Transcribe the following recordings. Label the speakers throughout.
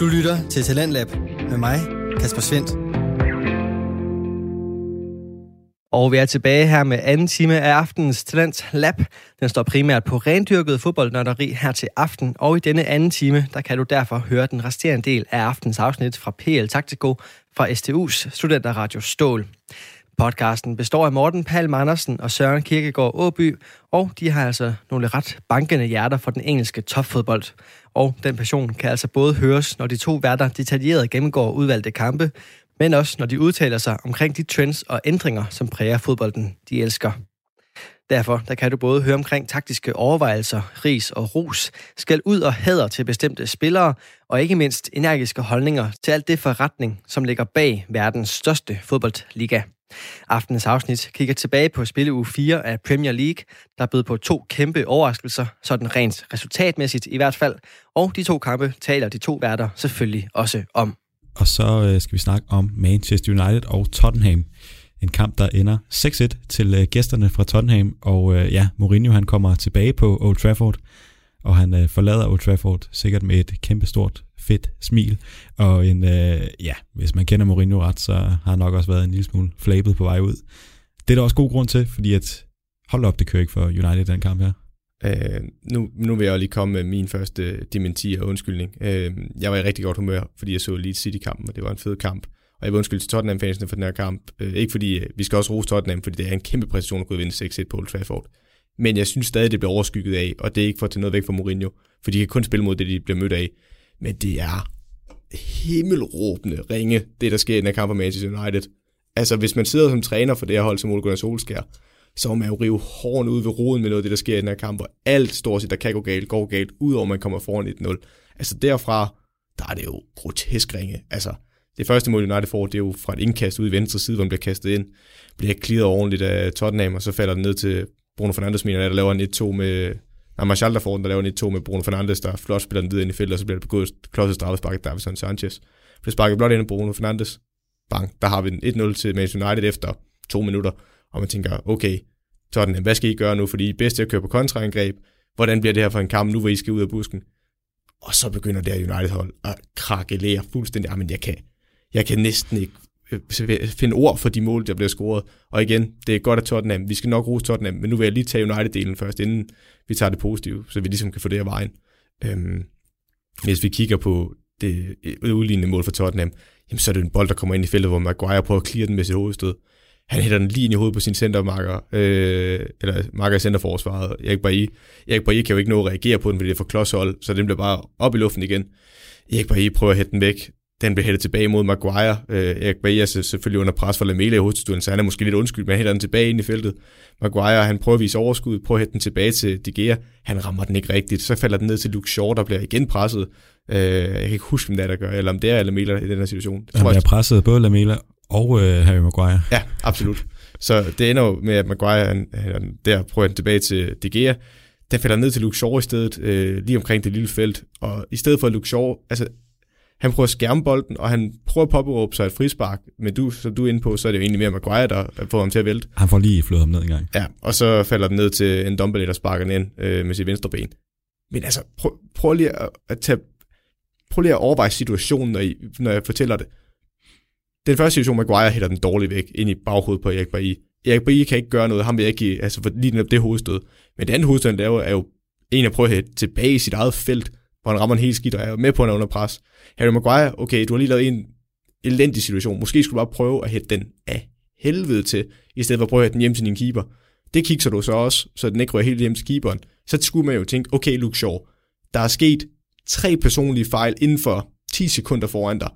Speaker 1: Du lytter til Talentlab med mig, Kasper Svendt.
Speaker 2: Og vi er tilbage her med anden time af aftenens Talent Lab. Den står primært på rendyrket fodboldnørderi her til aften. Og i denne anden time, der kan du derfor høre den resterende del af aftens afsnit fra PL Taktiko fra STU's Studenterradio Stål. Podcasten består af Morten Palm Andersen og Søren Kirkegaard Åby, og de har altså nogle ret bankende hjerter for den engelske topfodbold. Og den passion kan altså både høres, når de to værter detaljeret gennemgår udvalgte kampe, men også når de udtaler sig omkring de trends og ændringer, som præger fodbolden, de elsker. Derfor der kan du både høre omkring taktiske overvejelser, ris og ros, skal ud og hæder til bestemte spillere, og ikke mindst energiske holdninger til alt det forretning, som ligger bag verdens største fodboldliga. Aftenens afsnit kigger tilbage på spilleuge 4 af Premier League, der bød på to kæmpe overraskelser, sådan rent resultatmæssigt i hvert fald, og de to kampe taler de to værter selvfølgelig også om.
Speaker 3: Og så øh, skal vi snakke om Manchester United og Tottenham. En kamp, der ender 6-1 til øh, gæsterne fra Tottenham, og øh, ja, Mourinho han kommer tilbage på Old Trafford, og han forlader Old Trafford sikkert med et kæmpestort fedt smil, og en, øh, ja, hvis man kender Mourinho ret, så har han nok også været en lille smule flabet på vej ud. Det er der også god grund til, fordi at, hold op, det kører ikke for United den kamp her.
Speaker 4: Øh, nu, nu vil jeg lige komme med min første dementi og undskyldning. Øh, jeg var i rigtig godt humør, fordi jeg så Leeds City-kampen, og det var en fed kamp. Og jeg vil undskylde til Tottenham-fansene for den her kamp. Øh, ikke fordi, øh, vi skal også rose Tottenham, fordi det er en kæmpe præstation at kunne vinde 6-1 på Old Trafford. Men jeg synes stadig, det bliver overskygget af, og det er ikke for at tage noget væk fra Mourinho, for de kan kun spille mod det, de bliver mødt af. Men det er himmelråbende ringe, det der sker i den her kamp for Manchester United. Altså, hvis man sidder som træner for det her hold som Ole Gunnar Solskjaer, så må man jo rive hården ud ved roden med noget af det, der sker i den her kamp, og alt stort set, der kan gå galt, går galt, udover at man kommer foran 1-0. Altså derfra, der er det jo grotesk ringe. Altså, det første mål United får, det er jo fra et indkast ud i venstre side, hvor man bliver kastet ind, bliver klidret ordentligt af Tottenham, og så falder den ned til Bruno Fernandes, mener der laver en 1-2 med, Nej, Martial, der får den, der laver en 1-2 med Bruno Fernandes, der flot spiller den videre ind i feltet, og så bliver det begået klodset straffespark af Davison Sanchez. Bliver sparket blot ind i Bruno Fernandes. Bang, der har vi den 1-0 til Manchester United efter to minutter, og man tænker, okay, Tottenham, hvad skal I gøre nu, fordi I er bedst til at køre på kontraangreb, hvordan bliver det her for en kamp nu, hvor I skal ud af busken? Og så begynder det her United-hold at krakelere fuldstændig. Jamen, jeg kan, jeg kan næsten ikke Øh, finde ord for de mål, der bliver scoret. Og igen, det er godt at Tottenham. Vi skal nok rose Tottenham, men nu vil jeg lige tage United-delen først, inden vi tager det positive, så vi ligesom kan få det af vejen. Øhm, hvis vi kigger på det øh, udlignende mål for Tottenham, jamen så er det en bold, der kommer ind i feltet, hvor Maguire prøver at clear den med sit hovedstød. Han hætter den lige ind i hovedet på sin centermarker, øh, eller marker i centerforsvaret. Erik Bailly. Erik Bailly kan jo ikke nå at reagere på den, fordi det er for klodshold, så den bliver bare op i luften igen. Erik Bailly prøver at hætte den væk den bliver hættet tilbage mod Maguire. Øh, Erik Bailly er selvfølgelig under pres fra Lamela i hovedstøden, så han er måske lidt undskyld, men han hætter den tilbage ind i feltet. Maguire, han prøver at vise overskud, prøver at hætte den tilbage til De Gea. Han rammer den ikke rigtigt. Så falder den ned til Luke Shaw, der bliver igen presset. Øh, jeg kan ikke huske, hvem det er, der gør, eller om det er Lamela i den her situation.
Speaker 3: Det han bliver presset både Lamela og øh, Harry Maguire.
Speaker 4: Ja, absolut. Så det ender jo med, at Maguire han, han der prøver den tilbage til De Gea. Den falder ned til Luke Shaw i stedet, øh, lige omkring det lille felt. Og i stedet for Luke Shaw, altså han prøver at skærme bolden, og han prøver at påberåbe sig et frispark, men du, som du er inde på, så er det jo egentlig mere Maguire, der får ham til at vælte.
Speaker 3: Han får lige flået ham ned en gang.
Speaker 4: Ja, og så falder den ned til en Dumbledore, der sparker den ind øh, med sit venstre ben. Men altså, prøv, prøv lige at, at tage, prøv lige at overveje situationen, når, I, når jeg fortæller det. Den første situation, Maguire hætter den dårligt væk ind i baghovedet på Erik Bailly. Erik Bailly kan ikke gøre noget, ham vil jeg ikke altså for lige det hovedstød. Men det andet hovedstød, han laver, er jo en at prøve at hætte tilbage i sit eget felt, hvor han rammer en helt skidt og er med på, at han er under pres. Harry Maguire, okay, du har lige lavet en elendig situation. Måske skulle du bare prøve at hætte den af helvede til, i stedet for at prøve at hætte den hjem til din keeper. Det kigger du så også, så den ikke rører helt hjem til keeperen. Så skulle man jo tænke, okay Luke Shaw, der er sket tre personlige fejl inden for 10 sekunder foran dig.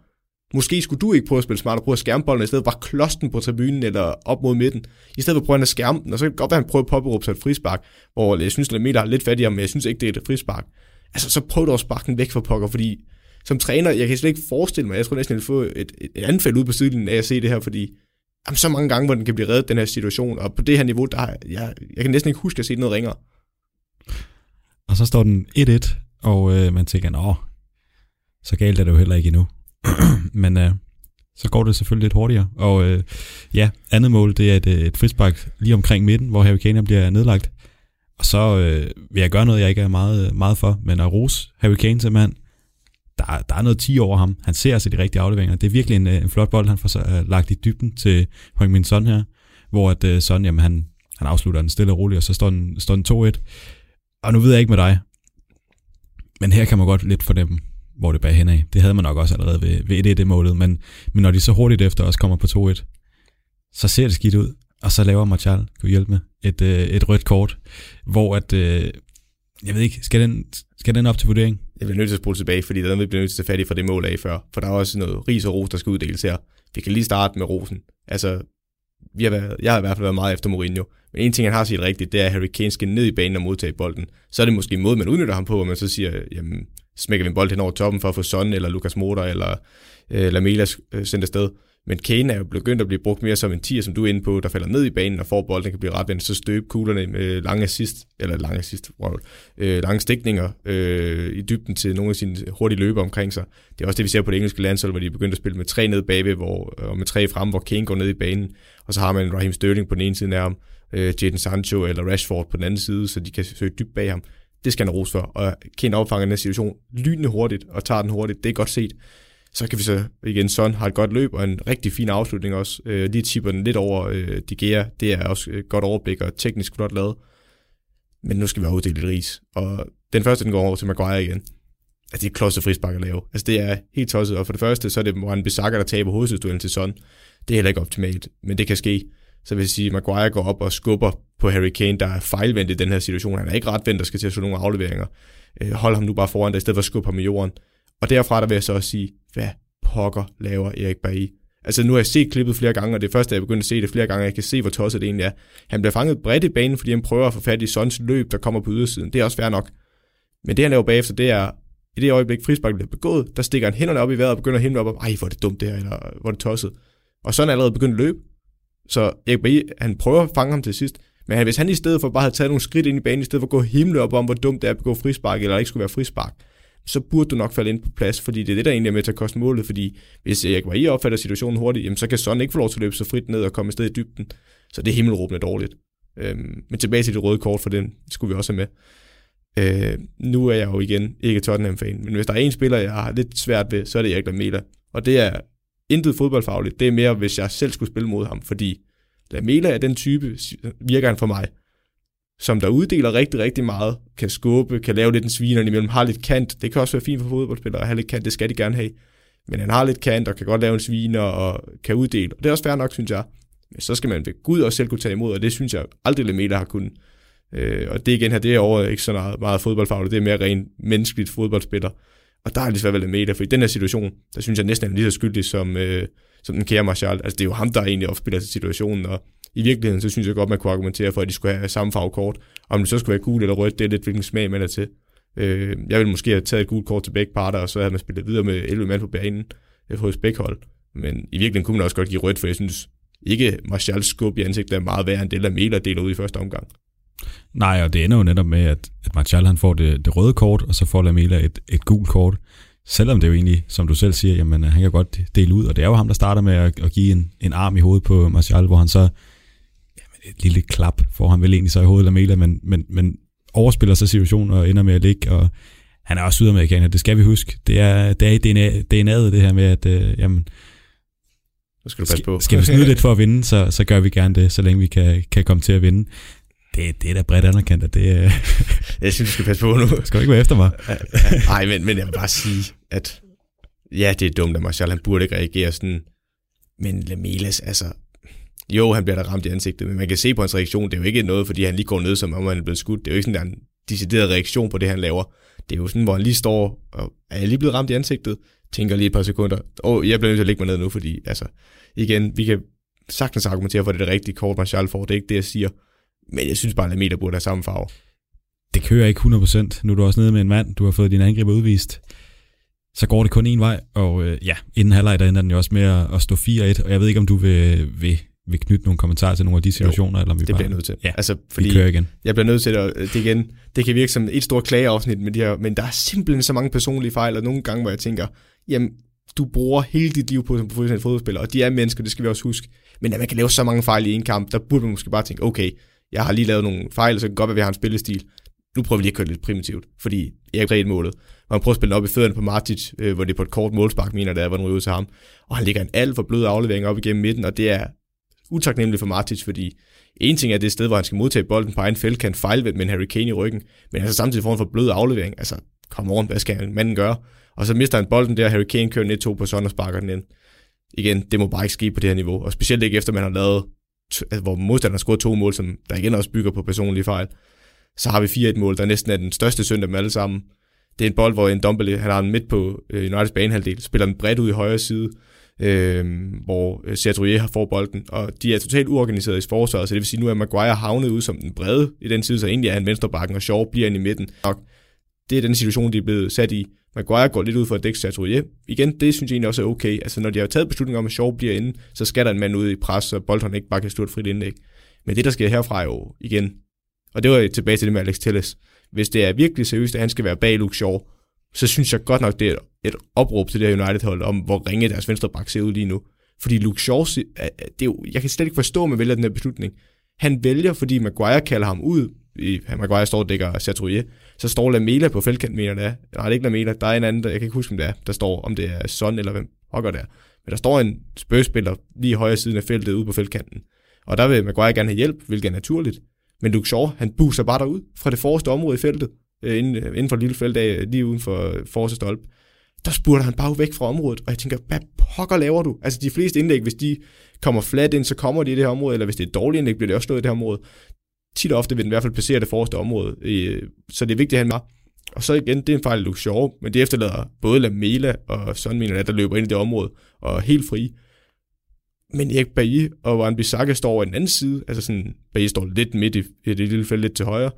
Speaker 4: Måske skulle du ikke prøve at spille smart og prøve at skærme bolden, i stedet for bare klosten på tribunen eller op mod midten. I stedet for at prøve at skærme den, og så kan det godt være, at han prøver at påberåbe sig et frispark, hvor jeg synes, at Lamela er lidt fattigere, men jeg synes ikke, det er et frispark altså så prøv dog at sparke den væk fra pokker, fordi som træner, jeg kan slet ikke forestille mig, jeg tror næsten, at vil få et, et, anfald ud på sidelinjen af at se det her, fordi jamen, så mange gange, hvor den kan blive reddet, den her situation, og på det her niveau, der jeg, jeg kan næsten ikke huske at se noget ringere.
Speaker 3: Og så står den 1-1, og øh, man tænker, nå, så galt er det jo heller ikke endnu. Men øh, så går det selvfølgelig lidt hurtigere. Og øh, ja, andet mål, det er et, øh, et frispark lige omkring midten, hvor Harry Kane bliver nedlagt. Og så øh, vil jeg gøre noget, jeg ikke er meget, meget for, men at rose Harry Kane simpelthen. der, der er noget 10 over ham. Han ser altså de rigtige afleveringer. Det er virkelig en, øh, en flot bold, han får uh, lagt i dybden til Høng Min Son her, hvor at, uh, Son, jamen, han, han afslutter den stille og roligt, og så står den, står den 2-1. Og nu ved jeg ikke med dig, men her kan man godt lidt fornemme, hvor det bærer henad. Det havde man nok også allerede ved, ved 1-1-målet, men, men når de så hurtigt efter også kommer på 2-1, så ser det skidt ud, og så laver Martial, kan du hjælpe med, et, øh, et rødt kort, hvor at, øh, jeg ved ikke, skal den, skal den op til vurdering?
Speaker 4: Jeg bliver nødt til at spole tilbage, fordi der er noget, vi bliver nødt til at tage fat i fra det mål af før, for der er også noget ris og ros, der skal uddeles her. Vi kan lige starte med rosen. Altså, vi har været, jeg har i hvert fald været meget efter Mourinho. Men en ting, han har set rigtigt, det er, at Harry Kane skal ned i banen og modtage bolden. Så er det måske en måde, man udnytter ham på, hvor man så siger, jamen, smækker vi en bold hen over toppen for at få Son eller Lukas Motor eller øh, Lamela øh, sendt afsted. Men Kane er jo begyndt at blive brugt mere som en tier, som du er inde på, der falder ned i banen og får bolden, kan blive retvendt, så støbe kuglerne med lange assist, eller lange assist, wow, øh, lange stikninger øh, i dybden til nogle af sine hurtige løber omkring sig. Det er også det, vi ser på det engelske landshold, hvor de er begyndt at spille med tre ned bagved, hvor, øh, og med tre frem, hvor Kane går ned i banen, og så har man Raheem Sterling på den ene side af ham, øh, Jadon Sancho eller Rashford på den anden side, så de kan søge dybt bag ham. Det skal han ros for, og Kane opfanger den situation lynende hurtigt og tager den hurtigt. Det er godt set. Så kan vi så igen, Son har et godt løb og en rigtig fin afslutning også. Øh, lige tipper den lidt over øh, De Gea. Det er også et godt overblik og teknisk flot lavet. Men nu skal vi have uddelt et ris. Og den første, den går over til Maguire igen. Altså, det er klodset frispark at lave. Altså, det er helt tosset. Og for det første, så er det Moran Bissaka, der taber hovedstødsduellen til Son. Det er heller ikke optimalt, men det kan ske. Så vil jeg sige, at Maguire går op og skubber på Harry Kane, der er fejlvendt i den her situation. Han er ikke ret vendt, der skal til at slå nogle afleveringer. Øh, hold ham nu bare foran dig, i stedet for at skubbe ham i jorden. Og derfra der vil jeg så også sige, hvad pokker laver Erik Bailly? Altså nu har jeg set klippet flere gange, og det er første, jeg er begyndt at se det flere gange, jeg kan se, hvor tosset det egentlig er. Han bliver fanget bredt i banen, fordi han prøver at få fat i Sons løb, der kommer på ydersiden. Det er også fair nok. Men det, han laver bagefter, det er, i det øjeblik, frispark bliver begået, der stikker han hænderne op i vejret og begynder at himle op, og, ej, hvor er det dumt det her, eller hvor er det tosset. Og sådan er allerede begyndt at løbe. Så Erik Bailly, han prøver at fange ham til sidst, men hvis han i stedet for bare havde taget nogle skridt ind i banen, i stedet for at gå himle op om, hvor dumt det er at begå frispark, eller ikke skulle være frispark, så burde du nok falde ind på plads, fordi det er det, der egentlig er med til at koste målet, fordi hvis Erik Marie opfatter situationen hurtigt, jamen, så kan Son ikke få lov til at løbe så frit ned og komme sted i dybden. Så det er himmelråbende dårligt. Øhm, men tilbage til det røde kort, for den skulle vi også have med. Øh, nu er jeg jo igen ikke Tottenham-fan, men hvis der er en spiller, jeg har lidt svært ved, så er det Erik Lamela. Og det er intet fodboldfagligt. Det er mere, hvis jeg selv skulle spille mod ham, fordi Lamela er den type, virker han for mig, som der uddeler rigtig, rigtig meget, kan skubbe, kan lave lidt en sviner imellem, har lidt kant. Det kan også være fint for fodboldspillere at have lidt kant, det skal de gerne have. Men han har lidt kant og kan godt lave en sviner og kan uddele. Og det er også fair nok, synes jeg. Men så skal man ved Gud også selv kunne tage imod, og det synes jeg aldrig Lemela har kunnet. Øh, og det igen her, det er over ikke så meget, meget fodboldfagligt, det er mere rent menneskeligt fodboldspiller. Og der er det svært ved Lemela, for i den her situation, der synes jeg næsten, han er lige så skyldig som, øh, som den kære Martial. Altså det er jo ham, der egentlig opspiller til situationen, og i virkeligheden, så synes jeg godt, man kunne argumentere for, at de skulle have samme farvekort. Om det så skulle være gul eller rødt, det er lidt, hvilken smag man er til. Øh, jeg ville måske have taget et gult kort til begge parter, og så havde man spillet videre med 11 mand på banen øh, hos begge hold. Men i virkeligheden kunne man også godt give rødt, for jeg synes ikke, Martials skub i ansigtet er meget værre end det, Lamela deler ud i første omgang.
Speaker 3: Nej, og det ender jo netop med, at, at Martial han får det, det røde kort, og så får Lamela et, et gult kort. Selvom det jo egentlig, som du selv siger, jamen han kan godt dele ud, og det er jo ham, der starter med at, at give en, en arm i hovedet på Martial, hvor han så et lille klap får han vel egentlig så i hovedet Lamela, men, men, men overspiller så situationen og ender med at ligge, og han er også sydamerikaner, det skal vi huske. Det er, det er i DNA, DNA'et det her med, at øh, jamen,
Speaker 4: så skal du passe på.
Speaker 3: Skal vi snyde lidt for at vinde, så, så gør vi gerne det, så længe vi kan, kan komme til at vinde. Det, det er da bredt anerkendt, at det er...
Speaker 4: jeg synes, du skal passe på nu.
Speaker 3: Skal du ikke være efter mig?
Speaker 4: Nej, men, men jeg vil bare sige, at ja, det er dumt at Marshall, han burde ikke reagere sådan. Men Lamelas, altså, jo, han bliver da ramt i ansigtet, men man kan se på hans reaktion, det er jo ikke noget, fordi han lige går ned, som om han er blevet skudt. Det er jo ikke sådan, en decideret reaktion på det, han laver. Det er jo sådan, hvor han lige står og er jeg lige blevet ramt i ansigtet, tænker lige et par sekunder, og oh, jeg bliver nødt til at lægge mig ned nu, fordi altså, igen, vi kan sagtens argumentere for, at det er det rigtige kort, Martial får, det er ikke det, jeg siger. Men jeg synes bare, at Lamela burde have samme farve.
Speaker 3: Det kører ikke 100%. Nu er du også nede med en mand, du har fået din angriber udvist. Så går det kun en vej, og øh, ja, inden halvleg, der ender den jo også med at, at stå 4-1, og jeg ved ikke, om du vil, vil vil knytte nogle kommentarer til nogle af de situationer, jo, eller om vi
Speaker 4: det
Speaker 3: bare...
Speaker 4: bliver nødt til.
Speaker 3: Ja,
Speaker 4: altså, fordi
Speaker 3: vi kører igen.
Speaker 4: Jeg bliver nødt til at, det igen, det kan virke som et stort klageafsnit med de her, men der er simpelthen så mange personlige fejl, og nogle gange, hvor jeg tænker, jamen, du bruger hele dit liv på som professionel fodboldspiller, og de er mennesker, det skal vi også huske. Men at man kan lave så mange fejl i en kamp, der burde man måske bare tænke, okay, jeg har lige lavet nogle fejl, så det kan godt være, at vi har en spillestil. nu prøver vi lige at køre lidt primitivt, fordi jeg er ikke målet. Han prøver at spille op i fødderne på Martic, øh, hvor det er på et kort målspark, mener det er, hvor den ryger ud til ham. Og han ligger en alt for blød aflevering op igennem midten, og det er utaknemmelig for Martic, fordi en ting er det sted, hvor han skal modtage bolden på egen felt, kan fejlvendt med en Harry Kane i ryggen, men altså samtidig får han for blød aflevering. Altså, kom on, hvad skal manden gøre? Og så mister han bolden der, Harry Kane kører ned to på sådan og sparker den ind. Igen, det må bare ikke ske på det her niveau, og specielt ikke efter man har lavet, altså, hvor modstanderen har scoret to mål, som der igen også bygger på personlige fejl. Så har vi 4-1 mål, der næsten er den største synd af dem alle sammen. Det er en bold, hvor en Dombele, han har den midt på øh, Uniteds banehalvdel, spiller den bredt ud i højre side, øh, hvor øh, har får bolden, og de er totalt uorganiseret i forsvaret, så det vil sige, nu er Maguire havnet ud som den brede i den side, så egentlig er han venstrebakken, og Shaw bliver ind i midten. Og det er den situation, de er blevet sat i. Maguire går lidt ud for at dække Serge Igen, det synes jeg egentlig også er okay. Altså, når de har taget beslutningen om, at Shaw bliver inde, så skal der en mand ud i pres, så Bolton ikke bare kan slå et frit indlæg. Men det, der sker herfra, er jo igen, og det var tilbage til det med Alex Telles, hvis det er virkelig seriøst, at han skal være bag Luke Shaw, så synes jeg godt nok, det er et opråb til det her United-hold om, hvor ringe deres venstre bak ser ud lige nu. Fordi Luke Shaw, det er jo, jeg kan slet ikke forstå, at man vælger den her beslutning. Han vælger, fordi Maguire kalder ham ud, i, Maguire står og dækker Sartorier, så står Lamela på feltkanten, mener det er. Nej, det er ikke Lamela, der er en anden, der, jeg kan ikke huske, om det er, der står, om det er Son eller hvem hokker der. Men der står en spørgspiller lige i højre siden af feltet ude på feltkanten. Og der vil Maguire gerne have hjælp, hvilket er naturligt. Men Luke Shaw, han buser bare derud fra det forreste område i feltet, øh, inden, inden for et lille felt af, lige uden for forreste stolpe. Der spurgte han bare væk fra området, og jeg tænker, hvad pokker laver du? Altså de fleste indlæg, hvis de kommer flat ind, så kommer de i det her område, eller hvis det er et dårligt indlæg, bliver det også slået i det her område. Tit og ofte vil den i hvert fald passere det forreste område, øh, så det er vigtigt, at han var. Og så igen, det er en fejl af Luxor, men det efterlader både Lamela og sådan mener der løber ind i det område, og er helt fri. Men Erik Bailly og Van Bissaka står over den anden side, altså sådan, Bailly står lidt midt i, i det lille felt, lidt til højre,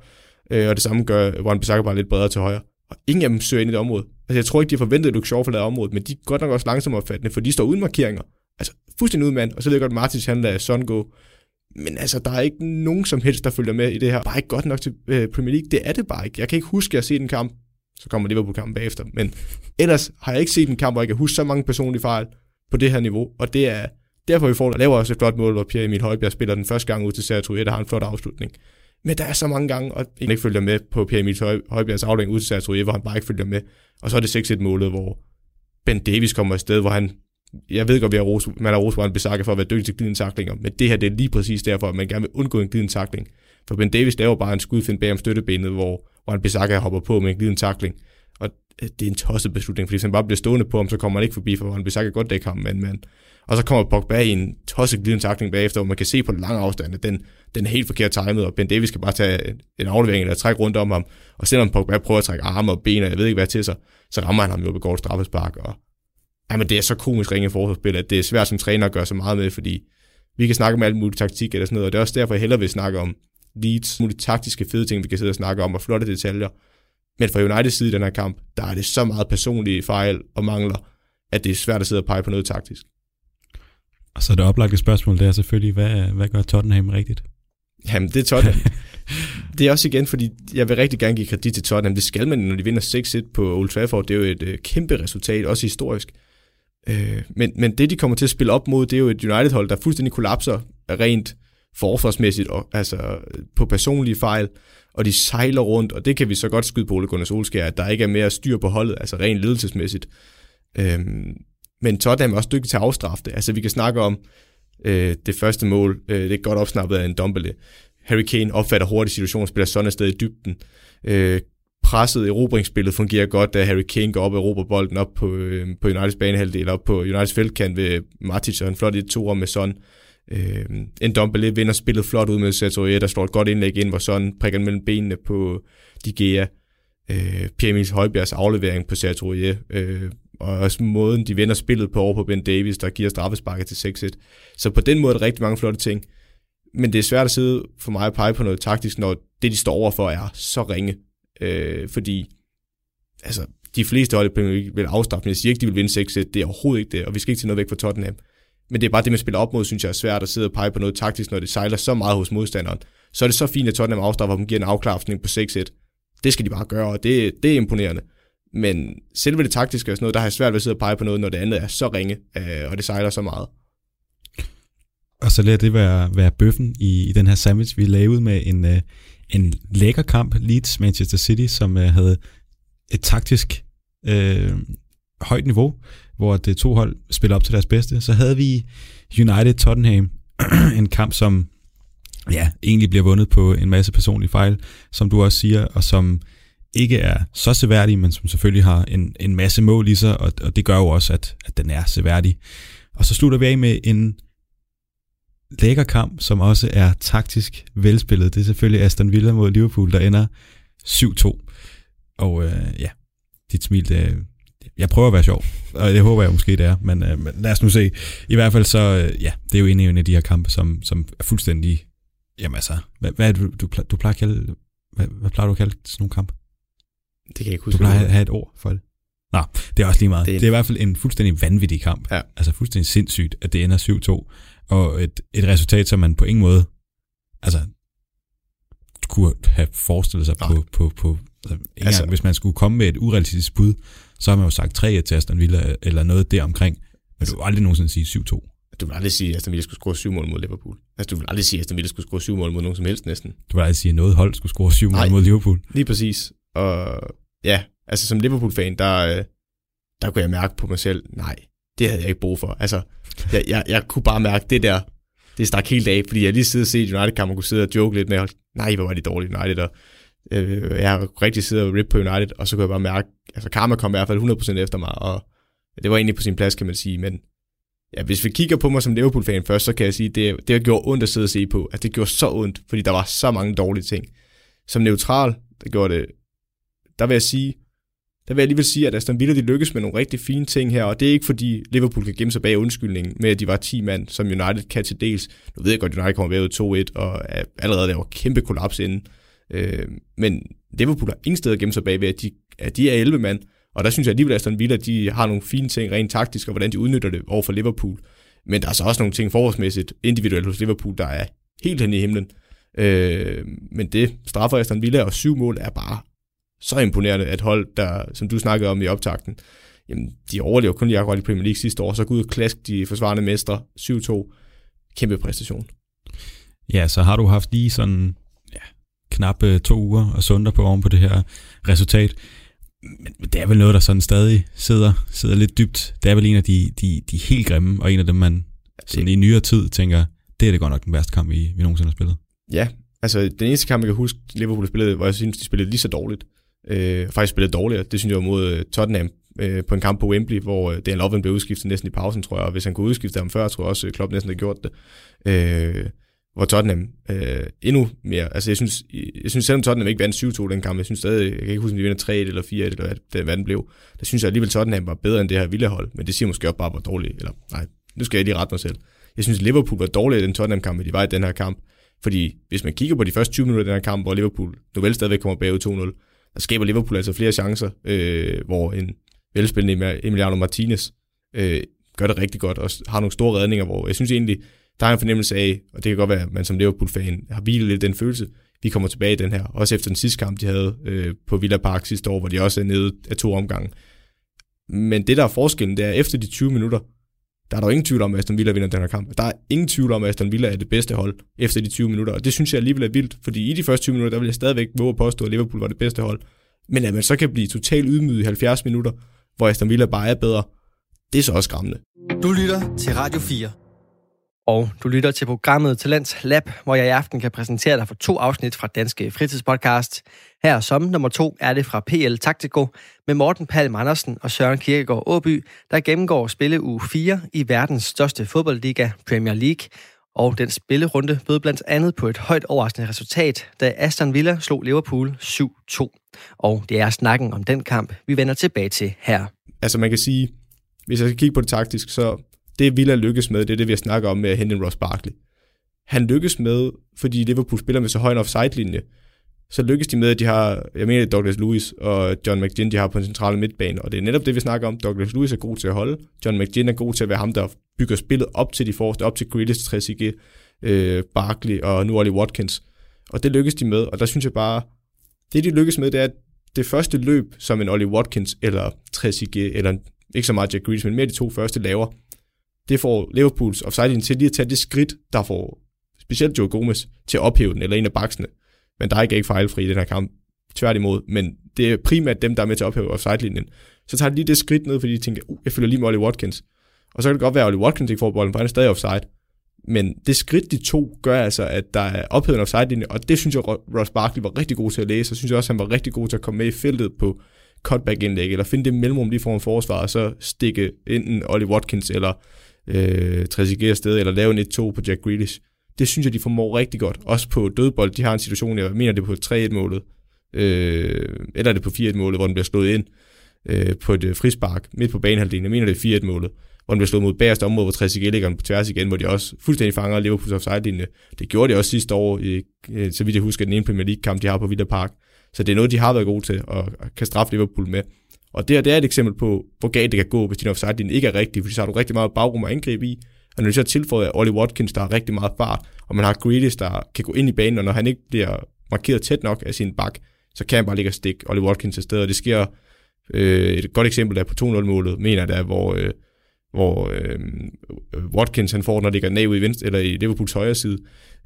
Speaker 4: øh, og det samme gør Van Bissaka bare lidt bredere til højre. Og ingen af dem søger ind i det område. Altså jeg tror ikke, de har forventet, at Luke Shaw forlader området, men de er godt nok også langsomt opfattende, for de står uden markeringer. Altså fuldstændig mand, og så ved jeg godt, at Martins han lader Son gå. Men altså, der er ikke nogen som helst, der følger med i det her. Bare ikke godt nok til øh, Premier League. Det er det bare ikke. Jeg kan ikke huske, at jeg har set en kamp. Så kommer Liverpool-kampen bagefter. Men ellers har jeg ikke set en kamp, hvor jeg kan huske så mange personlige fejl på det her niveau. Og det er, Derfor vi får laver også et flot mål, hvor Pierre Emil Højbjerg spiller den første gang ud til Sergio der har en flot afslutning. Men der er så mange gange, og han ikke følger med på Pierre Emil Højbjergs aflæng ud til Sergio hvor han bare ikke følger med. Og så er det 6-1 målet, hvor Ben Davis kommer afsted, hvor han jeg ved godt, at Rose, man har Rose Bissaka for at være dygtig til glidende taklinger, men det her det er lige præcis derfor, at man gerne vil undgå en glidende takling. For Ben Davis laver bare en skudfind bag om støttebenet, hvor Juan Bissaka hopper på med en glidende takling. Og øh, det er en tosset beslutning, fordi hvis han bare bliver stående på ham, så kommer han ikke forbi, for han Bissaka godt dække ham, men, men og så kommer Pogba i en tosset glidende takling bagefter, hvor man kan se på den lange afstand, at den, den er helt forkert timet, og Ben Davis skal bare tage en aflevering eller trække rundt om ham. Og selvom Pogba prøver at trække arme og ben, og jeg ved ikke hvad til sig, så rammer han ham jo på et straffespark. Og, jamen, det er så komisk ringe forsvarsspil, at det er svært som træner at gøre så meget med, fordi vi kan snakke om alt muligt taktik eller sådan noget, og det er også derfor, jeg hellere vil snakke om Leeds, mulige taktiske fede ting, vi kan sidde og snakke om, og flotte detaljer. Men fra United side i den her kamp, der er det så meget personlige fejl og mangler, at det er svært at sidde og pege på noget taktisk.
Speaker 3: Og så det oplagte spørgsmål, det er selvfølgelig, hvad, hvad gør Tottenham rigtigt?
Speaker 4: Jamen, det er Tottenham. det er også igen, fordi jeg vil rigtig gerne give kredit til Tottenham. Det skal man, når de vinder 6-1 på Old Trafford. Det er jo et øh, kæmpe resultat, også historisk. Øh, men, men det, de kommer til at spille op mod, det er jo et United-hold, der fuldstændig kollapser rent forsvarsmæssigt, og, altså på personlige fejl, og de sejler rundt, og det kan vi så godt skyde på Ole Gunnar Solskjaer, at der ikke er mere styr på holdet, altså rent ledelsesmæssigt. Øhm, men Tottenham er også dygtig til at afstraffe det. Altså vi kan snakke om øh, det første mål, øh, det er godt opsnappet af en Dumbele. Harry Kane opfatter hurtigt situationen, spiller sådan et sted i dybden. Øh, presset erobringsspillet fungerer godt, da Harry Kane går op og råber bolden op på, øh, på Uniteds banehalvdel, op på Uniteds feltkant ved Matic, og en flot i to med Son. Øh, en Dumbele vinder spillet flot ud med Satoria, der slår et godt indlæg ind, hvor Son prikker mellem benene på De Gea. Øh, Pierre Højbjergs aflevering på Satoria øh, og også måden, de vender spillet på over på Ben Davis, der giver straffesparket til 6-1. Så på den måde er der rigtig mange flotte ting. Men det er svært at sidde for mig og pege på noget taktisk, når det, de står overfor, er så ringe. Øh, fordi altså, de fleste hold vil afstraffe, jeg siger ikke, de vil vinde 6-1, det er overhovedet ikke det, og vi skal ikke til noget væk fra Tottenham. Men det er bare det, man spiller op mod, synes jeg er svært at sidde og pege på noget taktisk, når det sejler så meget hos modstanderen. Så er det så fint, at Tottenham afstraffer dem giver en afklarsning på 6-1. Det skal de bare gøre, og det, det er imponerende. Men selve det taktiske og sådan noget, der har jeg svært ved at sidde og pege på noget, når det andet er så ringe, øh, og det sejler så meget.
Speaker 3: Og så lader det være, være bøffen i, i den her sandwich, vi lavede med en, øh, en lækker kamp, Leeds Manchester City, som øh, havde et taktisk øh, højt niveau, hvor det øh, to hold spiller op til deres bedste. Så havde vi United Tottenham, en kamp, som ja, egentlig bliver vundet på en masse personlige fejl, som du også siger, og som ikke er så seværdig, men som selvfølgelig har en, en masse mål i sig, og, og det gør jo også, at, at den er seværdig. Og så slutter vi af med en lækker kamp, som også er taktisk velspillet. Det er selvfølgelig Aston Villa mod Liverpool, der ender 7-2. Og øh, ja, dit smil, det, jeg prøver at være sjov, og det håber jeg måske, det er, men, øh, men lad os nu se. I hvert fald så, øh, ja, det er jo en af de her kampe, som, som er fuldstændig, jamen altså, hvad, hvad er det, du, du plejer at kalde, hvad, hvad plejer du at kalde sådan nogle kamp?
Speaker 4: Det kan jeg ikke huske.
Speaker 3: Du plejer at have et ord for det. Nå, det er også lige meget.
Speaker 4: Det er
Speaker 3: det er i hvert fald en fuldstændig vanvittig kamp.
Speaker 4: Ja.
Speaker 3: Altså fuldstændig sindssygt, at det ender 7-2. Og et, et resultat, som man på ingen måde altså, kunne have forestillet sig
Speaker 4: Nej.
Speaker 3: på, på, på altså,
Speaker 4: Altså-
Speaker 3: altså, hvis man skulle komme med et urealistisk bud, så har man jo sagt 3 til Aston Villa, eller noget deromkring. Men du vil aldrig nogensinde sige 7-2.
Speaker 4: Du vil aldrig sige, at Aston Villa skulle score syv mål mod Liverpool. Altså, du vil aldrig sige, at Aston Villa skulle score syv mål mod nogen som helst næsten.
Speaker 3: Du vil aldrig sige, at noget hold skulle score 7 mål mod Liverpool.
Speaker 4: Lige præcis. Og ja, altså som Liverpool-fan, der, øh, der kunne jeg mærke på mig selv, nej, det havde jeg ikke brug for. Altså, jeg, jeg, jeg kunne bare mærke det der, det stak helt af, fordi jeg lige sidder og ser United-kampen og kunne sidde og joke lidt med, nej, hvor var det dårlige United, og øh, jeg har rigtig siddet og rip på United, og så kunne jeg bare mærke, altså Karma kom i hvert fald 100% efter mig, og det var egentlig på sin plads, kan man sige, men ja, hvis vi kigger på mig som Liverpool-fan først, så kan jeg sige, det, det har gjort ondt at sidde og se på. Altså, det gjorde så ondt, fordi der var så mange dårlige ting. Som neutral, der gjorde det, der vil jeg sige, der vil jeg alligevel sige, at Aston Villa de lykkes med nogle rigtig fine ting her, og det er ikke fordi Liverpool kan gemme sig bag undskyldningen med, at de var 10 mand, som United kan til dels. Nu ved jeg godt, at United kommer bagud 2-1, og er allerede laver kæmpe kollaps inden. Øh, men Liverpool har ingen sted at gemme sig bag ved, at de, at de er 11 mand, og der synes jeg alligevel, at Aston Villa de har nogle fine ting rent taktisk, og hvordan de udnytter det over for Liverpool. Men der er så også nogle ting forholdsmæssigt individuelt hos Liverpool, der er helt hen i himlen. Øh, men det straffer Aston Villa, og syv mål er bare så imponerende, at hold, der, som du snakkede om i optakten, jamen, de overlever kun lige akkurat i Premier League sidste år, så går ud og klask de forsvarende mestre 7-2. Kæmpe præstation.
Speaker 3: Ja, så har du haft lige sådan ja, knap øh, to uger og sunder på oven på det her resultat. Men men det er vel noget, der sådan stadig sidder, sidder lidt dybt. Det er vel en af de, de, de helt grimme, og en af dem, man sådan i nyere tid tænker, det er det godt nok den værste kamp, vi, vi nogensinde har spillet.
Speaker 4: Ja, altså den eneste kamp, jeg kan huske, Liverpool spillede, hvor jeg synes, de spillede lige så dårligt. Øh, faktisk spillede dårligere. Det synes jeg var mod øh, Tottenham øh, på en kamp på Wembley, hvor øh, Dan Lovren blev udskiftet næsten i pausen, tror jeg. Og hvis han kunne udskifte ham før, tror jeg også, at Klopp næsten havde gjort det. Øh, hvor Tottenham øh, endnu mere, altså jeg synes, jeg synes selvom Tottenham ikke vandt 7-2 den kamp, jeg synes stadig, jeg kan ikke huske, om de vinder 3-1 eller 4-1, eller hvad, det, hvad den blev, der synes jeg alligevel, Tottenham var bedre end det her vilde hold, men det siger måske også bare, hvor dårligt, eller nej, nu skal jeg lige rette mig selv. Jeg synes, Liverpool var dårligere i den Tottenham-kamp, end de var i den her kamp, fordi hvis man kigger på de første 20 minutter af den her kamp, hvor Liverpool nu vel stadigvæk kommer bagud 2-0, der skaber Liverpool altså flere chancer, øh, hvor en velspillende Emiliano Martinez øh, gør det rigtig godt, og har nogle store redninger, hvor jeg synes egentlig, der er en fornemmelse af, og det kan godt være, at man som Liverpool-fan har hvilet lidt den følelse, vi kommer tilbage i den her, også efter den sidste kamp, de havde øh, på Villa Park sidste år, hvor de også er nede af to omgange. Men det, der er forskellen, det er, efter de 20 minutter, der er der jo ingen tvivl om, at Aston Villa vinder den her kamp. Der er ingen tvivl om, at Aston Villa er det bedste hold efter de 20 minutter, og det synes jeg alligevel er vildt, fordi i de første 20 minutter, der vil jeg stadigvæk våge at påstå, at Liverpool var det bedste hold. Men at man så kan blive totalt ydmyget i 70 minutter, hvor Aston Villa bare er bedre, det er så også skræmmende.
Speaker 1: Du lytter til Radio 4.
Speaker 2: Og du lytter til programmet Talents Lab, hvor jeg i aften kan præsentere dig for to afsnit fra Danske Fritidspodcast. Her som nummer to er det fra PL Taktiko med Morten Palm Andersen og Søren Kirkegaard Åby, der gennemgår spille uge 4 i verdens største fodboldliga, Premier League. Og den spillerunde bød blandt andet på et højt overraskende resultat, da Aston Villa slog Liverpool 7-2. Og det er snakken om den kamp, vi vender tilbage til her.
Speaker 4: Altså man kan sige, hvis jeg skal kigge på det taktisk, så det Villa lykkes med, det er det, vi har snakket om med at hente en Ross Barkley. Han lykkes med, fordi Liverpool spiller med så høj en offside-linje, så lykkes de med, at de har, jeg mener, Douglas Lewis og John McGinn, de har på den centrale midtbane, og det er netop det, vi snakker om. Douglas Lewis er god til at holde, John McGinn er god til at være ham, der bygger spillet op til de forreste, op til Grealish, Trezeguet, øh, Barkley og nu Ollie Watkins. Og det lykkes de med, og der synes jeg bare, det de lykkes med, det er, at det første løb, som en Ollie Watkins eller Trezeguet, eller ikke så meget Jack Grealish, men mere de to første laver, det får Liverpools offside til lige at tage det skridt, der får specielt Joe Gomez til at ophæve den, eller en af baksene. men der er ikke, fejlfri i den her kamp. Tværtimod, men det er primært dem, der er med til at ophæve offside-linjen. Så tager de lige det skridt ned, fordi de tænker, uh, jeg følger lige med Ollie Watkins. Og så kan det godt være, at Ollie Watkins ikke får bolden, for han er stadig offside. Men det skridt, de to, gør altså, at der er ophævet en offside-linje, og det synes jeg, Ross Barkley var rigtig god til at læse, og synes jeg også, han var rigtig god til at komme med i feltet på cutback-indlæg, eller finde det mellemrum lige foran forsvaret, og så stikke enten Ollie Watkins eller øh, Trezeguet sted, eller lave en 1-2 på Jack Grealish. Det synes jeg, de formår rigtig godt. Også på dødbold, de har en situation, jeg mener det på 3-1-målet, øh, eller det på 4-1-målet, hvor den bliver slået ind øh, på et øh, frispark midt på banehalvdelen. Jeg mener, det er 4-1-målet, hvor den bliver slået mod bagerste område, hvor Trezeguet ligger på tværs igen, hvor de også fuldstændig fanger Liverpools offside-linje. Det gjorde de også sidste år, i, øh, så vidt jeg husker, den ene Premier League-kamp, de har på Villa Park. Så det er noget, de har været gode til, og kan straffe Liverpool med. Og det her det er et eksempel på, hvor galt det kan gå, hvis din offside ikke er rigtig, fordi så har du rigtig meget bagrum at angribe i. Og når du så tilføjer Ollie Watkins, der har rigtig meget fart, og man har Grealish, der kan gå ind i banen, og når han ikke bliver markeret tæt nok af sin bak, så kan han bare ligge og stikke Ollie Watkins til sted, og det sker øh, et godt eksempel der på 2-0-målet, mener jeg, der, hvor, øh, hvor øh, Watkins han får, når ligger ned i venstre, eller i Liverpools højre side.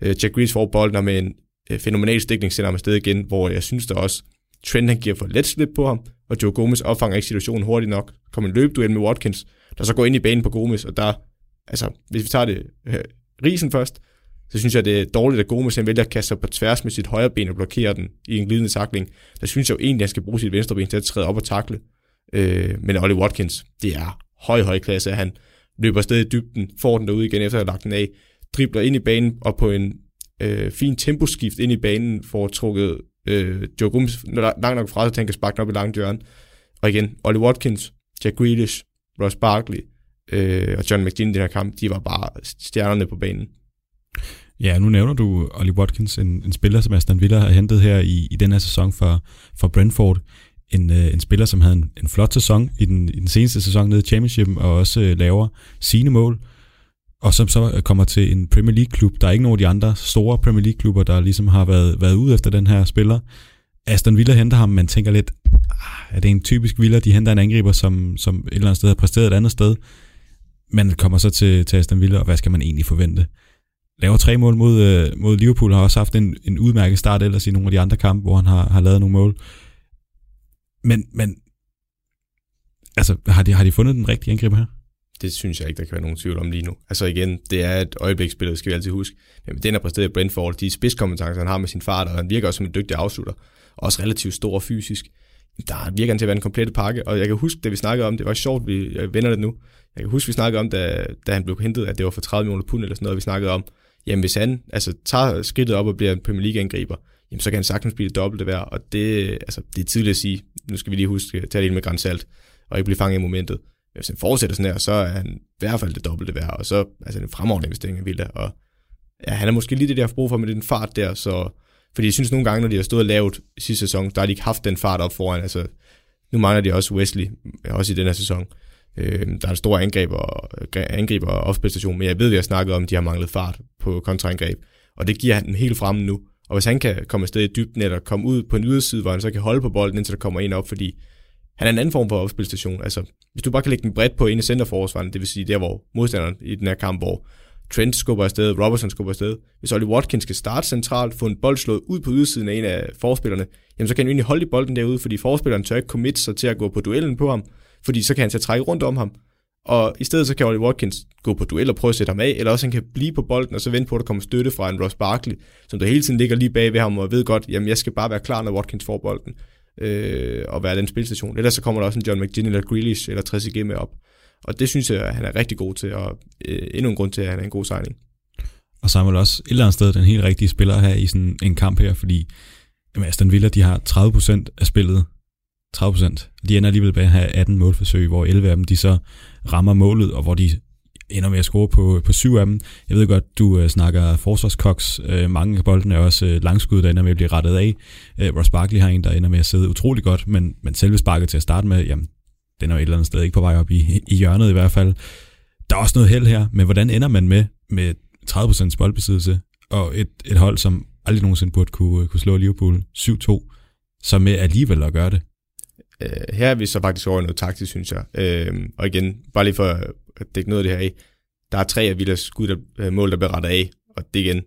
Speaker 4: Øh, Jack Grealish får bolden med en øh, fænomenal stikning, sender ham afsted igen, hvor jeg synes der også, Trent han giver for let slip på ham, og Joe Gomez opfanger ikke situationen hurtigt nok. Kommer en løbeduel med Watkins, der så går ind i banen på Gomez, og der, altså, hvis vi tager det øh, risen først, så synes jeg, det er dårligt, at Gomez han vælger at kaste sig på tværs med sit højre ben og blokere den i en glidende takling. Der synes jeg jo egentlig, at han skal bruge sit venstre ben til at træde op og takle. Øh, men Ollie Watkins, det er høj, høj klasse, at han løber afsted i dybden, får den derude igen efter at have lagt den af, dribler ind i banen og på en øh, fin temposkift ind i banen, får trukket øh, Joe Gomez langt nok fra, så han kan sparke den op i langt hjørne. Og igen, Ollie Watkins, Jack Grealish, Ross Barkley øh, og John McGinn i den her kamp, de var bare stjernerne på banen.
Speaker 3: Ja, nu nævner du Ollie Watkins, en, en spiller, som Aston Villa har hentet her i, i den her sæson for, for Brentford. En, øh, en spiller, som havde en, en flot sæson i den, i den seneste sæson nede i Championship, og også øh, laver sine mål og som så kommer til en Premier League-klub. Der er ikke nogen af de andre store Premier League-klubber, der ligesom har været, været ude efter den her spiller. Aston Villa henter ham, man tænker lidt, ah, er det en typisk Villa, de henter en angriber, som, som et eller andet sted har præsteret et andet sted. Man kommer så til, til Aston Villa, og hvad skal man egentlig forvente? Laver tre mål mod, øh, mod Liverpool, har også haft en, en udmærket start ellers i nogle af de andre kampe, hvor han har, har lavet nogle mål. Men, men altså, har de, har de fundet den rigtige angriber her?
Speaker 4: Det synes jeg ikke, der kan være nogen tvivl om lige nu. Altså igen, det er et øjebliksspil, skal vi altid huske. Men den har præsteret i Brentford, de spidskompetencer, han har med sin fart, og han virker også som en dygtig afslutter. Også relativt stor og fysisk. Der virker han til at være en komplet pakke, og jeg kan huske, da vi snakkede om, det var sjovt, vi jeg vender det nu. Jeg kan huske, vi snakkede om, da, da han blev hentet, at det var for 30 millioner pund eller sådan noget, vi snakkede om. Jamen hvis han altså, tager skridtet op og bliver en Premier League-angriber, jamen så kan han sagtens blive det dobbelte værd, og det, altså, det er tidligt at sige. Nu skal vi lige huske, at tage det med grænsalt, og ikke blive fanget i momentet hvis han fortsætter sådan her, så er han i hvert fald det dobbelte værd, og så altså en fremragende investering af Villa, og ja, han er måske lige det, der har brug for med den fart der, så, fordi jeg synes nogle gange, når de har stået og lavet sidste sæson, der har de ikke haft den fart op foran, altså nu mangler de også Wesley, øh, også i den her sæson. Øh, der er en stor angreb og, øh, angreb og offspilstation, men jeg ved, at vi har snakket om, at de har manglet fart på kontraangreb, og det giver han dem helt fremme nu. Og hvis han kan komme afsted i dybden, eller komme ud på en yderside, hvor han så kan holde på bolden, indtil der kommer en op, fordi han er en anden form for opspilstation. Altså, hvis du bare kan lægge den bredt på en i centerforsvaren, det vil sige der, hvor modstanderen i den her kamp, hvor Trent skubber afsted, Robertson skubber afsted. Hvis Ollie Watkins skal starte centralt, få en bold slået ud på ydersiden af en af forspillerne, jamen så kan han egentlig holde i bolden derude, fordi forspilleren tør ikke commit sig til at gå på duellen på ham, fordi så kan han så trække rundt om ham. Og i stedet så kan Ollie Watkins gå på duel og prøve at sætte ham af, eller også han kan blive på bolden og så vente på, at der kommer støtte fra en Ross Barkley, som der hele tiden ligger lige bag ved ham og ved godt, jamen jeg skal bare være klar, når Watkins får bolden øh, og være den spilstation. Ellers så kommer der også en John McGinn eller Grealish eller Trezeguet med op. Og det synes jeg, at han er rigtig god til, og øh, endnu en grund til, at han er en god signing.
Speaker 3: Og Samuel også et eller andet sted den helt rigtige spiller her i sådan en kamp her, fordi jamen Aston Villa, de har 30% af spillet. 30%. De ender alligevel bag at have 18 målforsøg, hvor 11 af dem de så rammer målet, og hvor de ender med at score på, på syv af dem. Jeg ved godt, du øh, snakker forsvarskoks. Øh, mange af boldene er også øh, langskud, der ender med at blive rettet af. Øh, Ross Barkley har en, der ender med at sidde utrolig godt, men, men selve sparket til at starte med, jamen, den er jo et eller andet sted ikke på vej op i, i hjørnet i hvert fald. Der er også noget held her, men hvordan ender man med, med 30% boldbesiddelse og et, et hold, som aldrig nogensinde burde kunne, kunne slå Liverpool 7-2, så med alligevel at gøre det?
Speaker 4: Øh, her er vi så faktisk over noget taktisk, synes jeg. Øh, og igen, bare lige for øh, at dække noget af det her af. Der er tre af Villas skud, der, øh, mål, der bliver rettet af, og det igen,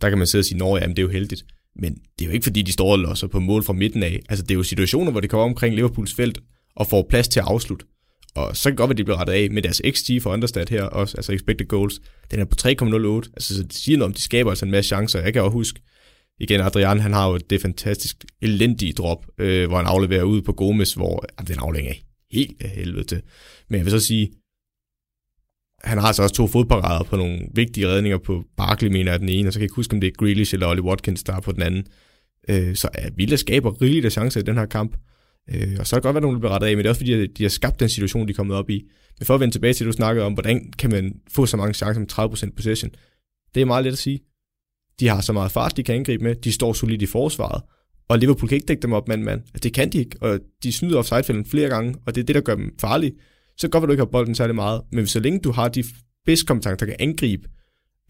Speaker 4: der kan man sidde og sige, at det er jo heldigt. Men det er jo ikke fordi, de står og losser på mål fra midten af. Altså det er jo situationer, hvor det kommer omkring Liverpools felt og får plads til at afslutte. Og så kan det godt være, at de bliver rettet af med deres XG for understat her også, altså expected goals. Den er på 3,08. Altså så det siger noget om, de skaber altså en masse chancer. Jeg kan også huske, igen, Adrian, han har jo det fantastisk elendige drop, øh, hvor han afleverer ud på Gomes, hvor jamen, den aflænger af helt af helvede til. Men jeg vil så sige, han har altså også to fodparader på nogle vigtige redninger på Barkley, mener jeg den ene, og så kan jeg ikke huske, om det er Grealish eller Ollie Watkins, der er på den anden. Øh, så ja, Villa skaber rigeligt af chancer i den her kamp. Øh, og så er det godt være, at nogen bliver rettet af, men det er også fordi, de har skabt den situation, de er kommet op i. Men for at vende tilbage til, at du snakkede om, hvordan kan man få så mange chancer med 30% possession, det er meget let at sige. De har så meget fart, de kan angribe med, de står solidt i forsvaret, og Liverpool kan ikke dække dem op mand-mand. Altså, det kan de ikke, og de snyder offside flere gange, og det er det, der gør dem farlige. Så godt være, du ikke har bolden særlig meget, men så længe du har de bedste kompetencer, der kan angribe,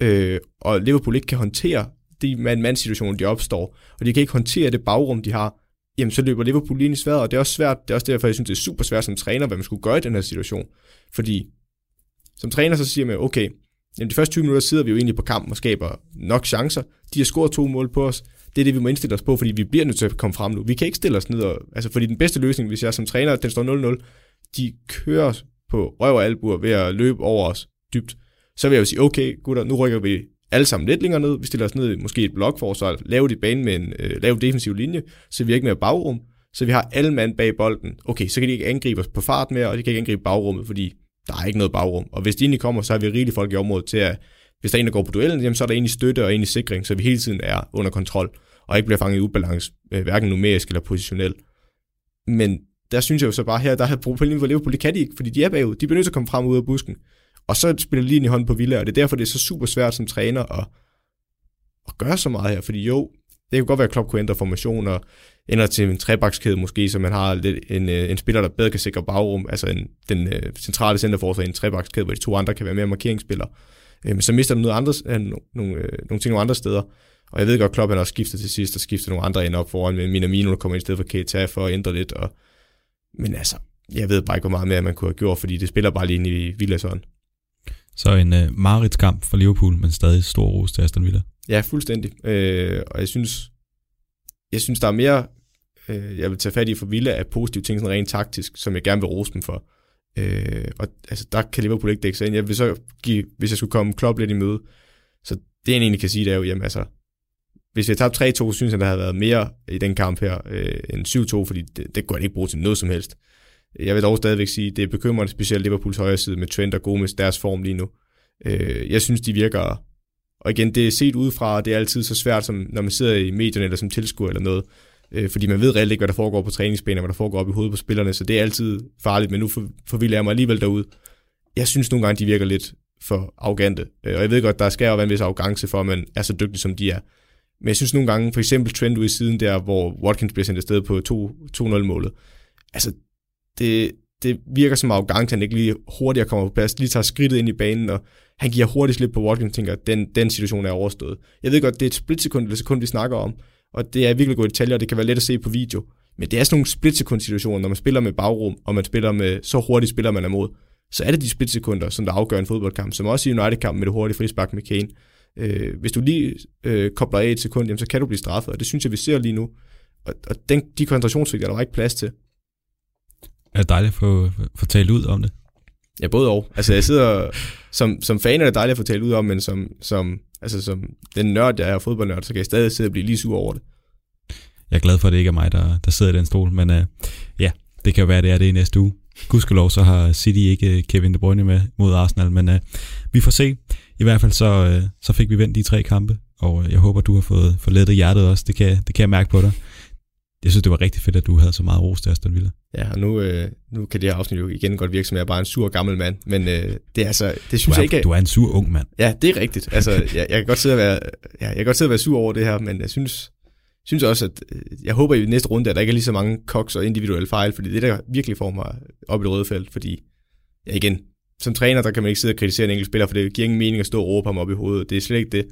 Speaker 4: øh, og Liverpool ikke kan håndtere de mand-mand-situationer, de opstår, og de kan ikke håndtere det bagrum, de har, jamen så løber Liverpool lige i sværet, og det er også svært, det er også derfor, jeg synes, det er super svært som træner, hvad man skulle gøre i den her situation. Fordi som træner, så siger man, okay, jamen de første 20 minutter sidder vi jo egentlig på kampen og skaber nok chancer. De har scoret to mål på os. Det er det, vi må indstille os på, fordi vi bliver nødt til at komme frem nu. Vi kan ikke stille os ned, og, altså fordi den bedste løsning, hvis jeg som træner, den står 0-0, de kører på røv og albuer ved at løbe over os dybt. Så vil jeg jo sige, okay gutter, nu rykker vi alle sammen lidt længere ned. Vi stiller os ned i måske et blokforsvar, laver det bane med en øh, lav defensiv linje, så vi ikke mere bagrum, så vi har alle mand bag bolden. Okay, så kan de ikke angribe os på fart mere, og de kan ikke angribe bagrummet, fordi der er ikke noget bagrum. Og hvis de egentlig kommer, så har vi rigeligt folk i området til at, hvis der er en, der går på duellen, jamen, så er der egentlig støtte og egentlig sikring, så vi hele tiden er under kontrol, og ikke bliver fanget i ubalance, øh, hverken numerisk eller positionelt. Men der synes jeg jo så bare her, der har problemet for Liverpool, det kan de ikke, fordi de er bagud. De bliver nødt til at komme frem ud af busken. Og så spiller de lige i hånden på Villa, og det er derfor, det er så super svært som træner at, at gøre så meget her. Fordi jo, det kan godt være, at Klopp kunne ændre formationer, ændre til en trebakskæde måske, så man har lidt en, øh, en spiller, der bedre kan sikre bagrum, altså en, den uh, centrale centerforsvar i en trebakskæde, hvor de to andre kan være mere markeringsspillere. Men øhm, så mister de noget andre, uh, nogle, uh, nogle ting nogle andre steder. Og jeg ved godt, Klopp han også skifter til sidst, og skifter nogle andre ind op foran, med Minamino, der kommer ind i stedet for Keita for at ændre lidt. Og, men altså, jeg ved bare ikke, hvor meget mere man kunne have gjort, fordi det spiller bare lige ind i Villas hånd.
Speaker 3: Så en Marits kamp for Liverpool, men stadig stor ros til Aston Villa.
Speaker 4: Ja, fuldstændig. Øh, og jeg synes, jeg synes, der er mere, øh, jeg vil tage fat i for Villa er positive ting, sådan rent taktisk, som jeg gerne vil rose dem for. Øh, og altså, der kan Liverpool ikke dække sig ind. Jeg vil så give, hvis jeg skulle komme Klopp lidt i møde, så det jeg egentlig kan sige, det er jo, jamen altså, hvis vi havde tabt 3-2, synes jeg, der havde været mere i den kamp her øh, end 7-2, fordi det, det kunne jeg ikke bruge til noget som helst. Jeg vil dog stadigvæk sige, det er bekymrende, specielt Liverpools højre side med Trent og Gomes, deres form lige nu. Øh, jeg synes, de virker... Og igen, det er set udefra, og det er altid så svært, som når man sidder i medierne eller som tilskuer eller noget. Øh, fordi man ved reelt ikke, hvad der foregår på træningsbanen, hvad der foregår op i hovedet på spillerne, så det er altid farligt, men nu forvilder jeg mig alligevel derud. Jeg synes nogle gange, de virker lidt for arrogante. Øh, og jeg ved godt, der skal jo være en vis arrogance for, at man er så dygtig, som de er. Men jeg synes nogle gange, for eksempel Trent ude i siden der, hvor Watkins bliver sendt afsted på 2-0-målet. Altså, det, det virker som arrogant, han ikke lige hurtigere kommer på plads, lige tager skridtet ind i banen, og han giver hurtigt slip på Watkins, tænker, den, den situation er overstået. Jeg ved godt, det er et splitsekund eller sekund, vi snakker om, og det er virkelig gode detaljer, og det kan være let at se på video. Men det er sådan nogle splitsekund situationer, når man spiller med bagrum, og man spiller med så hurtigt spiller man er mod, så er det de splitsekunder, som der afgør en fodboldkamp, som også i United-kampen med det hurtige frispark med Kane. Øh, hvis du lige øh, kobler af et sekund, jamen, så kan du blive straffet, og det synes jeg, vi ser lige nu. Og, og den, de koncentrationsvigter, der var ikke plads til
Speaker 3: er det dejligt at få, få talt ud om det.
Speaker 4: Ja, både og. Altså, jeg sidder som, som fan er det dejligt at få talt ud om, men som, som, altså, som den nørd, jeg er, fodboldnørd, så kan jeg stadig sidde og blive lige sur over det.
Speaker 3: Jeg er glad for, at det ikke er mig, der, der sidder i den stol, men uh, ja, det kan jo være, det er det i næste uge. Gudskelov, så har City ikke øh, Kevin De Bruyne med mod Arsenal, men uh, vi får se. I hvert fald så, uh, så fik vi vendt de tre kampe, og jeg håber, du har fået, fået lettet hjertet også. Det kan, det kan jeg mærke på dig jeg synes, det var rigtig fedt, at du havde så meget ros til Aston Villa.
Speaker 4: Ja, og nu, øh, nu kan det her afsnit jo igen godt virke som, jeg er bare en sur gammel mand, men øh, det er altså, det synes
Speaker 3: du er,
Speaker 4: jeg ikke...
Speaker 3: Du er en sur ung mand.
Speaker 4: Ja, det er rigtigt. Altså, jeg, jeg, kan godt sidde og være, ja, jeg kan godt sidde og være sur over det her, men jeg synes, synes også, at øh, jeg håber i næste runde, at der ikke er lige så mange koks og individuelle fejl, fordi det der virkelig får mig op i det røde felt, fordi, ja igen, som træner, der kan man ikke sidde og kritisere en enkelt spiller, for det giver ingen mening at stå og råbe ham op i hovedet. Det er slet ikke det.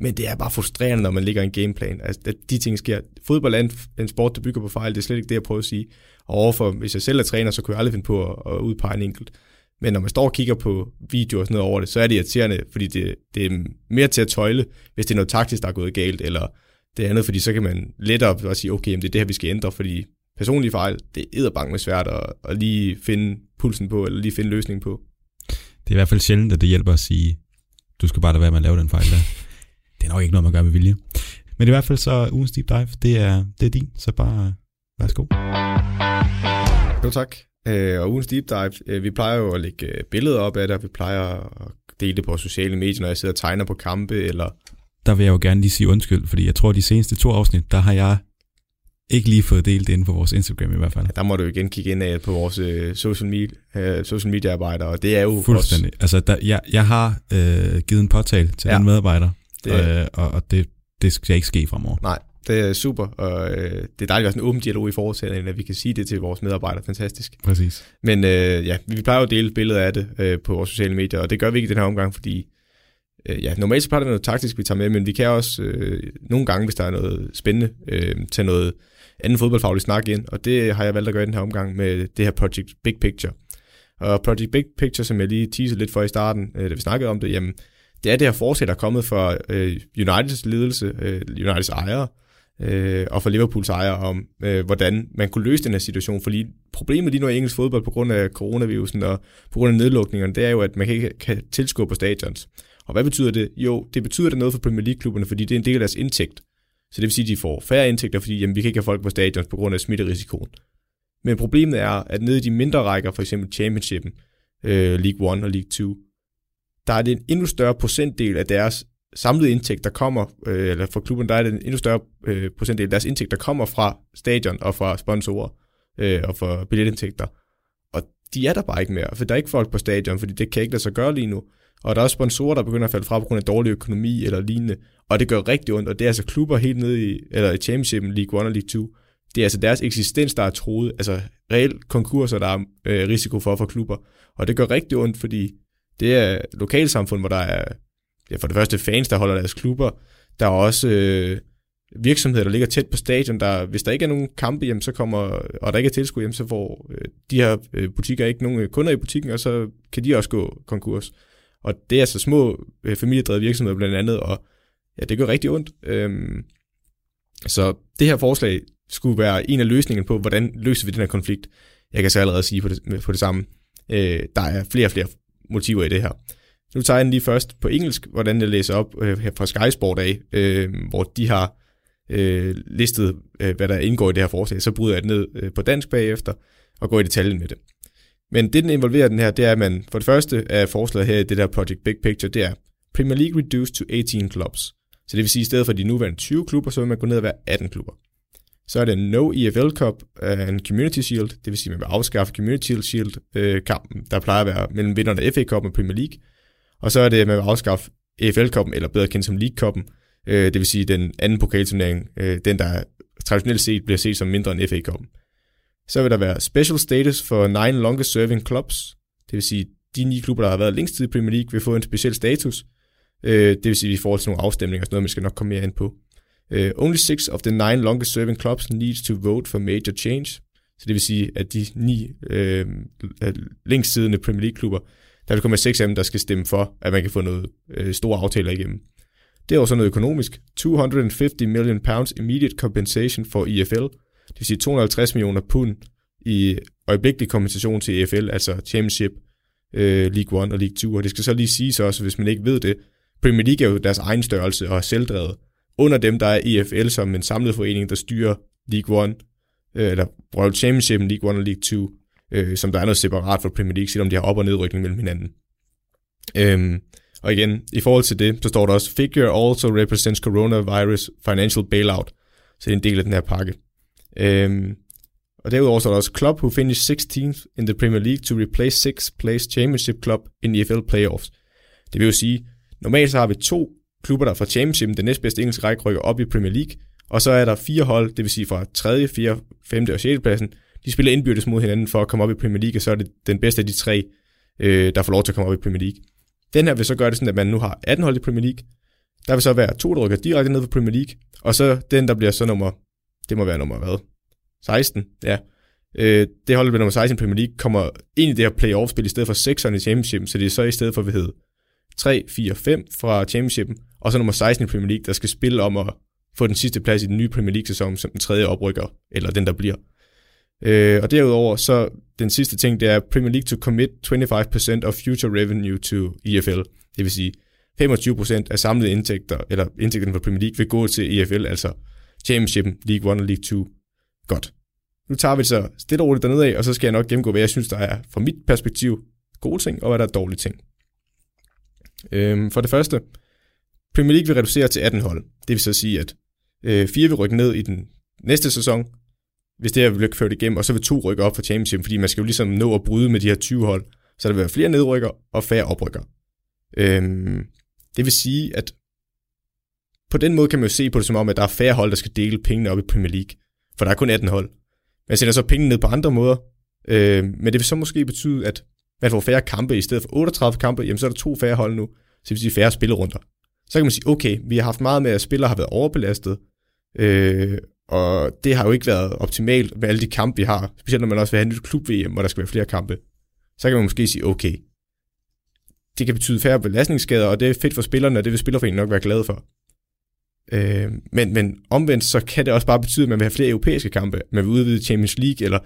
Speaker 4: Men det er bare frustrerende, når man ligger en gameplan. Altså, at de ting sker. Fodbold er en, en sport, der bygger på fejl. Det er slet ikke det, jeg prøver at sige. Og overfor, hvis jeg selv er træner, så kunne jeg aldrig finde på at, at udpege en enkelt. Men når man står og kigger på videoer og sådan noget over det, så er det irriterende, fordi det, det er mere til at tøjle, hvis det er noget taktisk, der er gået galt, eller det andet, fordi så kan man lettere bare sige, okay, jamen det er det her, vi skal ændre, fordi personlige fejl, det er med svært at, at lige finde pulsen på, eller lige finde løsningen på.
Speaker 3: Det er i hvert fald sjældent, at det hjælper at sige, du skal bare lade være med at lave den fejl der. Det er nok ikke noget, man gør med vilje. Men i hvert fald så ugens deep dive, det er, det er din, så bare værsgo.
Speaker 4: Jo tak. Øh, og ugens deep dive, øh, vi plejer jo at lægge øh, billeder op af det, vi plejer at dele det på sociale medier, når jeg sidder og tegner på kampe, eller...
Speaker 3: Der vil jeg jo gerne lige sige undskyld, fordi jeg tror, at de seneste to afsnit, der har jeg ikke lige fået delt det inden på vores Instagram i hvert fald. Ja,
Speaker 4: der må du igen kigge ind af på vores social, media, social media arbejder, og det er jo
Speaker 3: Fuldstændig. Også... Altså, der, jeg, jeg har uh, givet en påtale til ja. den medarbejder, det... Uh, og, og det, det skal ikke ske fremover.
Speaker 4: Nej, det er super, og øh, det er dejligt at have sådan en åben dialog i foretagendet, at vi kan sige det til vores medarbejdere. Fantastisk.
Speaker 3: Præcis.
Speaker 4: Men øh, ja, vi plejer jo at dele billeder af det øh, på vores sociale medier, og det gør vi ikke i den her omgang, fordi øh, ja, normalt så plejer det noget taktisk, vi tager med, men vi kan også øh, nogle gange, hvis der er noget spændende, øh, tage noget anden fodboldfaglig snak ind, og det har jeg valgt at gøre i den her omgang med det her Project Big Picture. Og Project Big Picture, som jeg lige teasede lidt for i starten, øh, da vi snakkede om det, jamen, det er det her forslag, der er kommet fra øh, Uniteds ledelse, øh, Uniteds ejere, øh, og for Liverpools ejere om, øh, hvordan man kunne løse den her situation. For lige, problemet lige nu i engelsk fodbold på grund af coronavirusen og på grund af nedlukningerne, det er jo, at man ikke kan tilskue på stadions. Og hvad betyder det? Jo, det betyder det noget for Premier League-klubberne, fordi det er en del af deres indtægt. Så det vil sige, at de får færre indtægter, fordi jamen, vi kan ikke have folk på stadions på grund af smitterisikoen. Men problemet er, at nede i de mindre rækker, for eksempel Championshipen, øh, League 1 og League 2, der er det en endnu større procentdel af deres samlede indtægt, der kommer, øh, eller for klubben, der er det en endnu større øh, procentdel af deres indtægt, der kommer fra stadion og fra sponsorer øh, og fra billetindtægter. Og de er der bare ikke mere, for der er ikke folk på stadion, fordi det kan ikke lade sig gøre lige nu. Og der er også sponsorer, der begynder at falde fra på grund af dårlig økonomi eller lignende. Og det gør rigtig ondt, og det er altså klubber helt nede i, eller i Championship, League 1 og League 2. Det er altså deres eksistens, der er troet. Altså reelt konkurser, der er øh, risiko for for klubber. Og det gør rigtig ondt, fordi det er lokalsamfund, hvor der er ja, for det første fans, der holder deres klubber. Der er også øh, virksomheder, der ligger tæt på stadion. Der, hvis der ikke er nogen kampe, hjem, så kommer, og der ikke er tilskud, hjem, så får øh, de her øh, butikker ikke nogen øh, kunder i butikken, og så kan de også gå konkurs. Og det er altså små øh, familiedrevede virksomheder blandt andet, og ja, det gør rigtig ondt. Øhm, så det her forslag skulle være en af løsningerne på, hvordan løser vi den her konflikt. Jeg kan så allerede sige på det, på det samme. Øh, der er flere og flere motiver i det her. Nu tager jeg den lige først på engelsk, hvordan jeg læser op øh, her fra Sky Sport af, øh, hvor de har øh, listet, øh, hvad der indgår i det her forslag. Så bryder jeg det ned øh, på dansk bagefter og går i detaljen med det. Men det, den involverer den her, det er, at man for det første er forslaget her i det der Project Big Picture, det er Premier League reduced to 18 clubs. Så det vil sige, at i stedet for de nuværende 20 klubber, så vil man gå ned og være 18 klubber. Så er det No EFL Cup øh, and Community Shield, det vil sige, at man vil afskaffe Community Shield-kampen, øh, der plejer at være mellem vinderne af FA Cup og Premier League. Og så er det, at man vil afskaffe EFL-koppen, eller bedre kendt som League-koppen, øh, det vil sige den anden pokalturnering, øh, den der traditionelt set bliver set som mindre end FA-koppen. Så vil der være special status for nine longest serving clubs, det vil sige, de ni klubber, der har været længst tid i Premier League, vil få en speciel status. Øh, det vil sige, at vi får til nogle afstemninger og sådan noget, man skal nok komme mere ind på. Uh, only six of the nine longest serving clubs needs to vote for major change. Så det vil sige, at de ni uh, øh, længst siddende Premier League klubber, der vil komme seks af dem, der skal stemme for, at man kan få noget øh, store aftaler igennem. Det er også noget økonomisk. 250 million pounds immediate compensation for EFL. Det vil sige 250 millioner pund i øjeblikkelig kompensation til EFL, altså Championship, øh, League 1 og League 2. Og det skal så lige siges også, hvis man ikke ved det, Premier League er jo deres egen størrelse og er selvdrevet. Under dem, der er EFL som en samlet forening, der styrer League 1, øh, eller Royal Championship, League 1 og League 2 øh, som der er noget separat for Premier League, selvom de har op- og nedrykning mellem hinanden. Øhm, og igen, i forhold til det, så står der også, figure also represents coronavirus financial bailout, så det er en del af den her pakke. Øhm, og derudover så er der også club who finished 16th in the Premier League to replace 6th place championship club in EFL playoffs. Det vil jo sige, normalt så har vi to klubber, der fra championship, den næstbedste engelske række, rykker op i Premier League, og så er der fire hold, det vil sige fra 3., 4., 5. og 6. pladsen, de spiller indbyrdes mod hinanden for at komme op i Premier League, og så er det den bedste af de tre, øh, der får lov til at komme op i Premier League. Den her vil så gøre det sådan, at man nu har 18 hold i Premier League. Der vil så være to, der rykker direkte ned på Premier League, og så den, der bliver så nummer, det må være nummer hvad? 16, ja. Øh, det hold, der bliver nummer 16 i Premier League, kommer ind i det her playoff-spil i stedet for 6'erne i Championship, så det er så i stedet for, hvad hedder 3, 4, 5 fra Championship, og så nummer 16 i Premier League, der skal spille om at få den sidste plads i den nye Premier League-sæson som den tredje oprykker, eller den, der bliver. Øh, og derudover, så den sidste ting, det er Premier League to commit 25% of future revenue to EFL. Det vil sige, 25% af samlede indtægter, eller indtægterne fra Premier League, vil gå til EFL, altså Championship, League 1 og League 2. Godt. Nu tager vi så stille og roligt dernede af, og så skal jeg nok gennemgå, hvad jeg synes, der er fra mit perspektiv gode ting, og hvad der er dårlige ting. Øhm, for det første, Premier League vil reducere til 18 hold. Det vil så sige, at øh, fire vil rykke ned i den næste sæson, hvis det her bliver ført igennem, og så vil to rykke op for Championship, fordi man skal jo ligesom nå at bryde med de her 20 hold, så der vil være flere nedrykker og færre oprykker. Øhm, det vil sige, at på den måde kan man jo se på det som om, at der er færre hold, der skal dele pengene op i Premier League, for der er kun 18 hold. Man sender så pengene ned på andre måder, øh, men det vil så måske betyde, at man får færre kampe i stedet for 38 kampe, jamen så er der to færre hold nu, så det vil sige færre spillerunder. Så kan man sige, okay, vi har haft meget med, at spillere har været overbelastet, øh, og det har jo ikke været optimalt med alle de kampe, vi har, specielt når man også vil have en nyt klub-VM, hvor der skal være flere kampe. Så kan man måske sige, okay, det kan betyde færre belastningsskader, og det er fedt for spillerne, og det vil spillerforeningen nok være glade for. Øh, men, men omvendt, så kan det også bare betyde, at man vil have flere europæiske kampe, man vil udvide Champions League, eller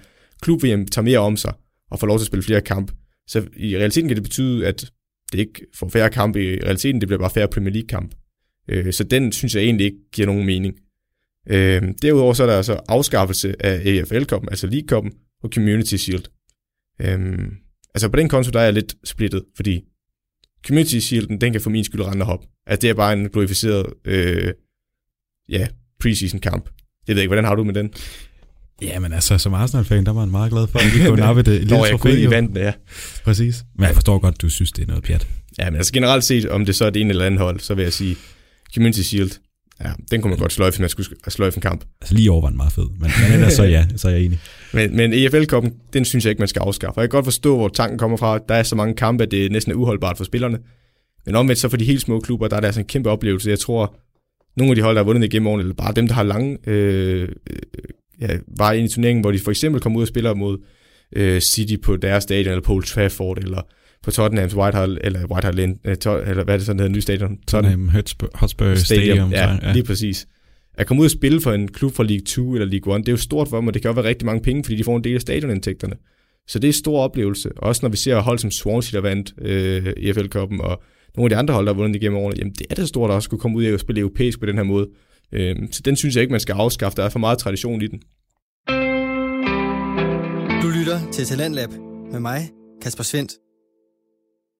Speaker 4: klub-VM tager mere om sig, og får lov til at spille flere kampe. Så i realiteten kan det betyde, at det ikke får færre kampe i realiteten, det bliver bare færre Premier League-kamp. Øh, så den synes jeg egentlig ikke giver nogen mening. Øh, derudover så er der altså afskaffelse af AFL-koppen, altså League-koppen, og Community Shield. Øh, altså på den konto, der er jeg lidt splittet, fordi Community Shielden, den kan for min skyld rende hop. Altså det er bare en glorificeret, øh, ja, preseason kamp. Jeg ved ikke, hvordan har du med den?
Speaker 3: Ja, men altså, som Arsenal-fan, der var man meget glad for, at de kunne nappe det
Speaker 4: lille trofæ. i vandet, ja.
Speaker 3: Præcis. Men jeg forstår godt, du synes, det er noget pjat.
Speaker 4: Ja, men altså generelt set, om det så er det ene eller andet hold, så vil jeg sige, Community Shield, ja, den kunne man godt sløjfe, hvis man skulle sløjfe en kamp.
Speaker 3: Altså lige over var den meget fed, men, men ellers så ja, så er jeg enig.
Speaker 4: Men, men EFL-koppen, den synes jeg ikke, man skal afskaffe. Og jeg kan godt forstå, hvor tanken kommer fra. Der er så mange kampe, at det næsten er uholdbart for spillerne. Men omvendt så for de helt små klubber, der er det altså en kæmpe oplevelse. Jeg tror, nogle af de hold, der har vundet igennem årene, eller bare dem, der har lange øh, ja, var ind i turneringen, hvor de for eksempel kom ud og spiller mod øh, City på deres stadion, eller på Old Trafford, eller på Tottenhams White Hart, eller White Hart Lane, øh, to, eller hvad er det sådan, der hedder, ny stadion?
Speaker 3: Tottenham Hotspur, Hotspur Stadium. Stadium.
Speaker 4: Ja, så, ja, lige præcis. At komme ud og spille for en klub fra League 2 eller League 1, det er jo stort for dem, og det kan også være rigtig mange penge, fordi de får en del af stadionindtægterne. Så det er en stor oplevelse. Også når vi ser hold som Swansea, der vandt øh, EFL-koppen, og nogle af de andre hold, der har vundet igennem årene, jamen det er det stort at også kunne komme ud og spille europæisk på den her måde. Øh, så den synes jeg ikke, man skal afskaffe. Der er for meget tradition i den.
Speaker 1: Du lytter til Talentlab med mig, Kasper Svendt.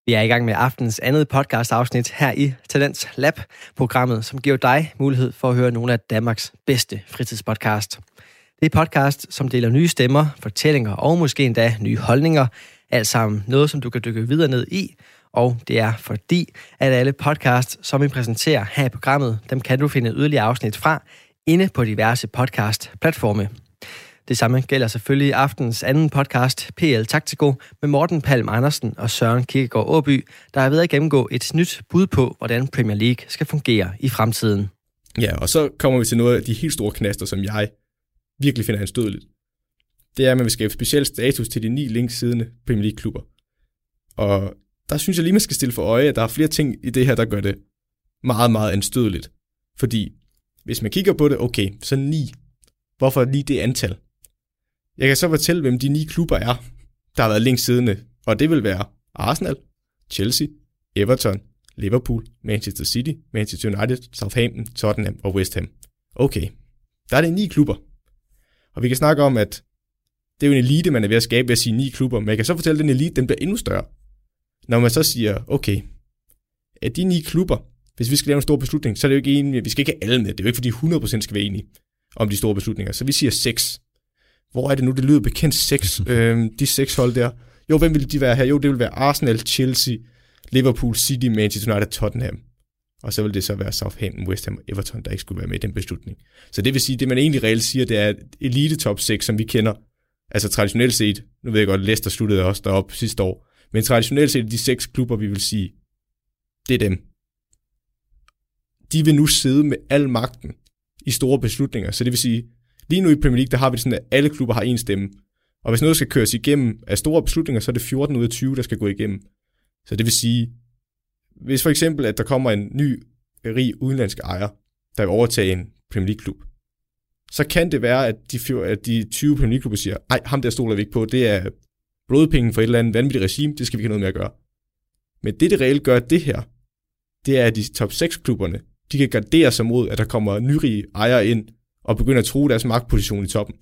Speaker 2: Vi er i gang med aftens andet podcast-afsnit her i Talents Lab, programmet, som giver dig mulighed for at høre nogle af Danmarks bedste fritidspodcast. Det er podcast, som deler nye stemmer, fortællinger og måske endda nye holdninger. Alt sammen noget, som du kan dykke videre ned i. Og det er fordi, at alle podcasts, som vi præsenterer her i programmet, dem kan du finde yderligere afsnit fra inde på diverse podcast-platforme. Det samme gælder selvfølgelig aftens anden podcast, PL Taktiko, med Morten Palm Andersen og Søren Kirkegaard Åby, der er ved at gennemgå et nyt bud på, hvordan Premier League skal fungere i fremtiden.
Speaker 4: Ja, og så kommer vi til noget af de helt store knaster, som jeg virkelig finder anstødeligt. Det er, at man vil skabe speciel status til de ni links siddende Premier League-klubber. Og der synes jeg lige, man skal stille for øje, at der er flere ting i det her, der gør det meget, meget anstødeligt. Fordi hvis man kigger på det, okay, så ni. Hvorfor lige det antal? Jeg kan så fortælle, hvem de ni klubber er, der har været længst siddende, og det vil være Arsenal, Chelsea, Everton, Liverpool, Manchester City, Manchester United, Southampton, Tottenham og West Ham. Okay, der er det ni klubber. Og vi kan snakke om, at det er jo en elite, man er ved at skabe ved at sige ni klubber, men jeg kan så fortælle, at den elite den bliver endnu større. Når man så siger, okay, at de ni klubber, hvis vi skal lave en stor beslutning, så er det jo ikke enige, vi skal ikke have alle med. Det er jo ikke, fordi 100% skal være enige om de store beslutninger. Så vi siger 6. Hvor er det nu, det lyder bekendt 6, øh, de seks hold der. Jo, hvem vil de være her? Jo, det vil være Arsenal, Chelsea, Liverpool, City, Manchester United, Tottenham. Og så vil det så være Southampton, West Ham og Everton, der ikke skulle være med i den beslutning. Så det vil sige, det man egentlig reelt siger, det er elite top 6, som vi kender. Altså traditionelt set, nu ved jeg godt, Leicester sluttede også deroppe sidste år, men traditionelt set de seks klubber, vi vil sige, det er dem. De vil nu sidde med al magten i store beslutninger. Så det vil sige, lige nu i Premier League, der har vi sådan, at alle klubber har en stemme. Og hvis noget skal køres igennem af store beslutninger, så er det 14 ud af 20, der skal gå igennem. Så det vil sige, hvis for eksempel, at der kommer en ny rig udenlandsk ejer, der vil overtage en Premier League-klub, så kan det være, at de, at de 20 Premier League-klubber siger, nej, ham der stoler vi ikke på, det er blodpenge for et eller andet vanvittigt regime, det skal vi ikke have noget med at gøre. Men det, det reelt gør det her, det er, at de top 6-klubberne, de kan gardere sig mod, at der kommer nyrige ejere ind og begynder at true deres magtposition i toppen.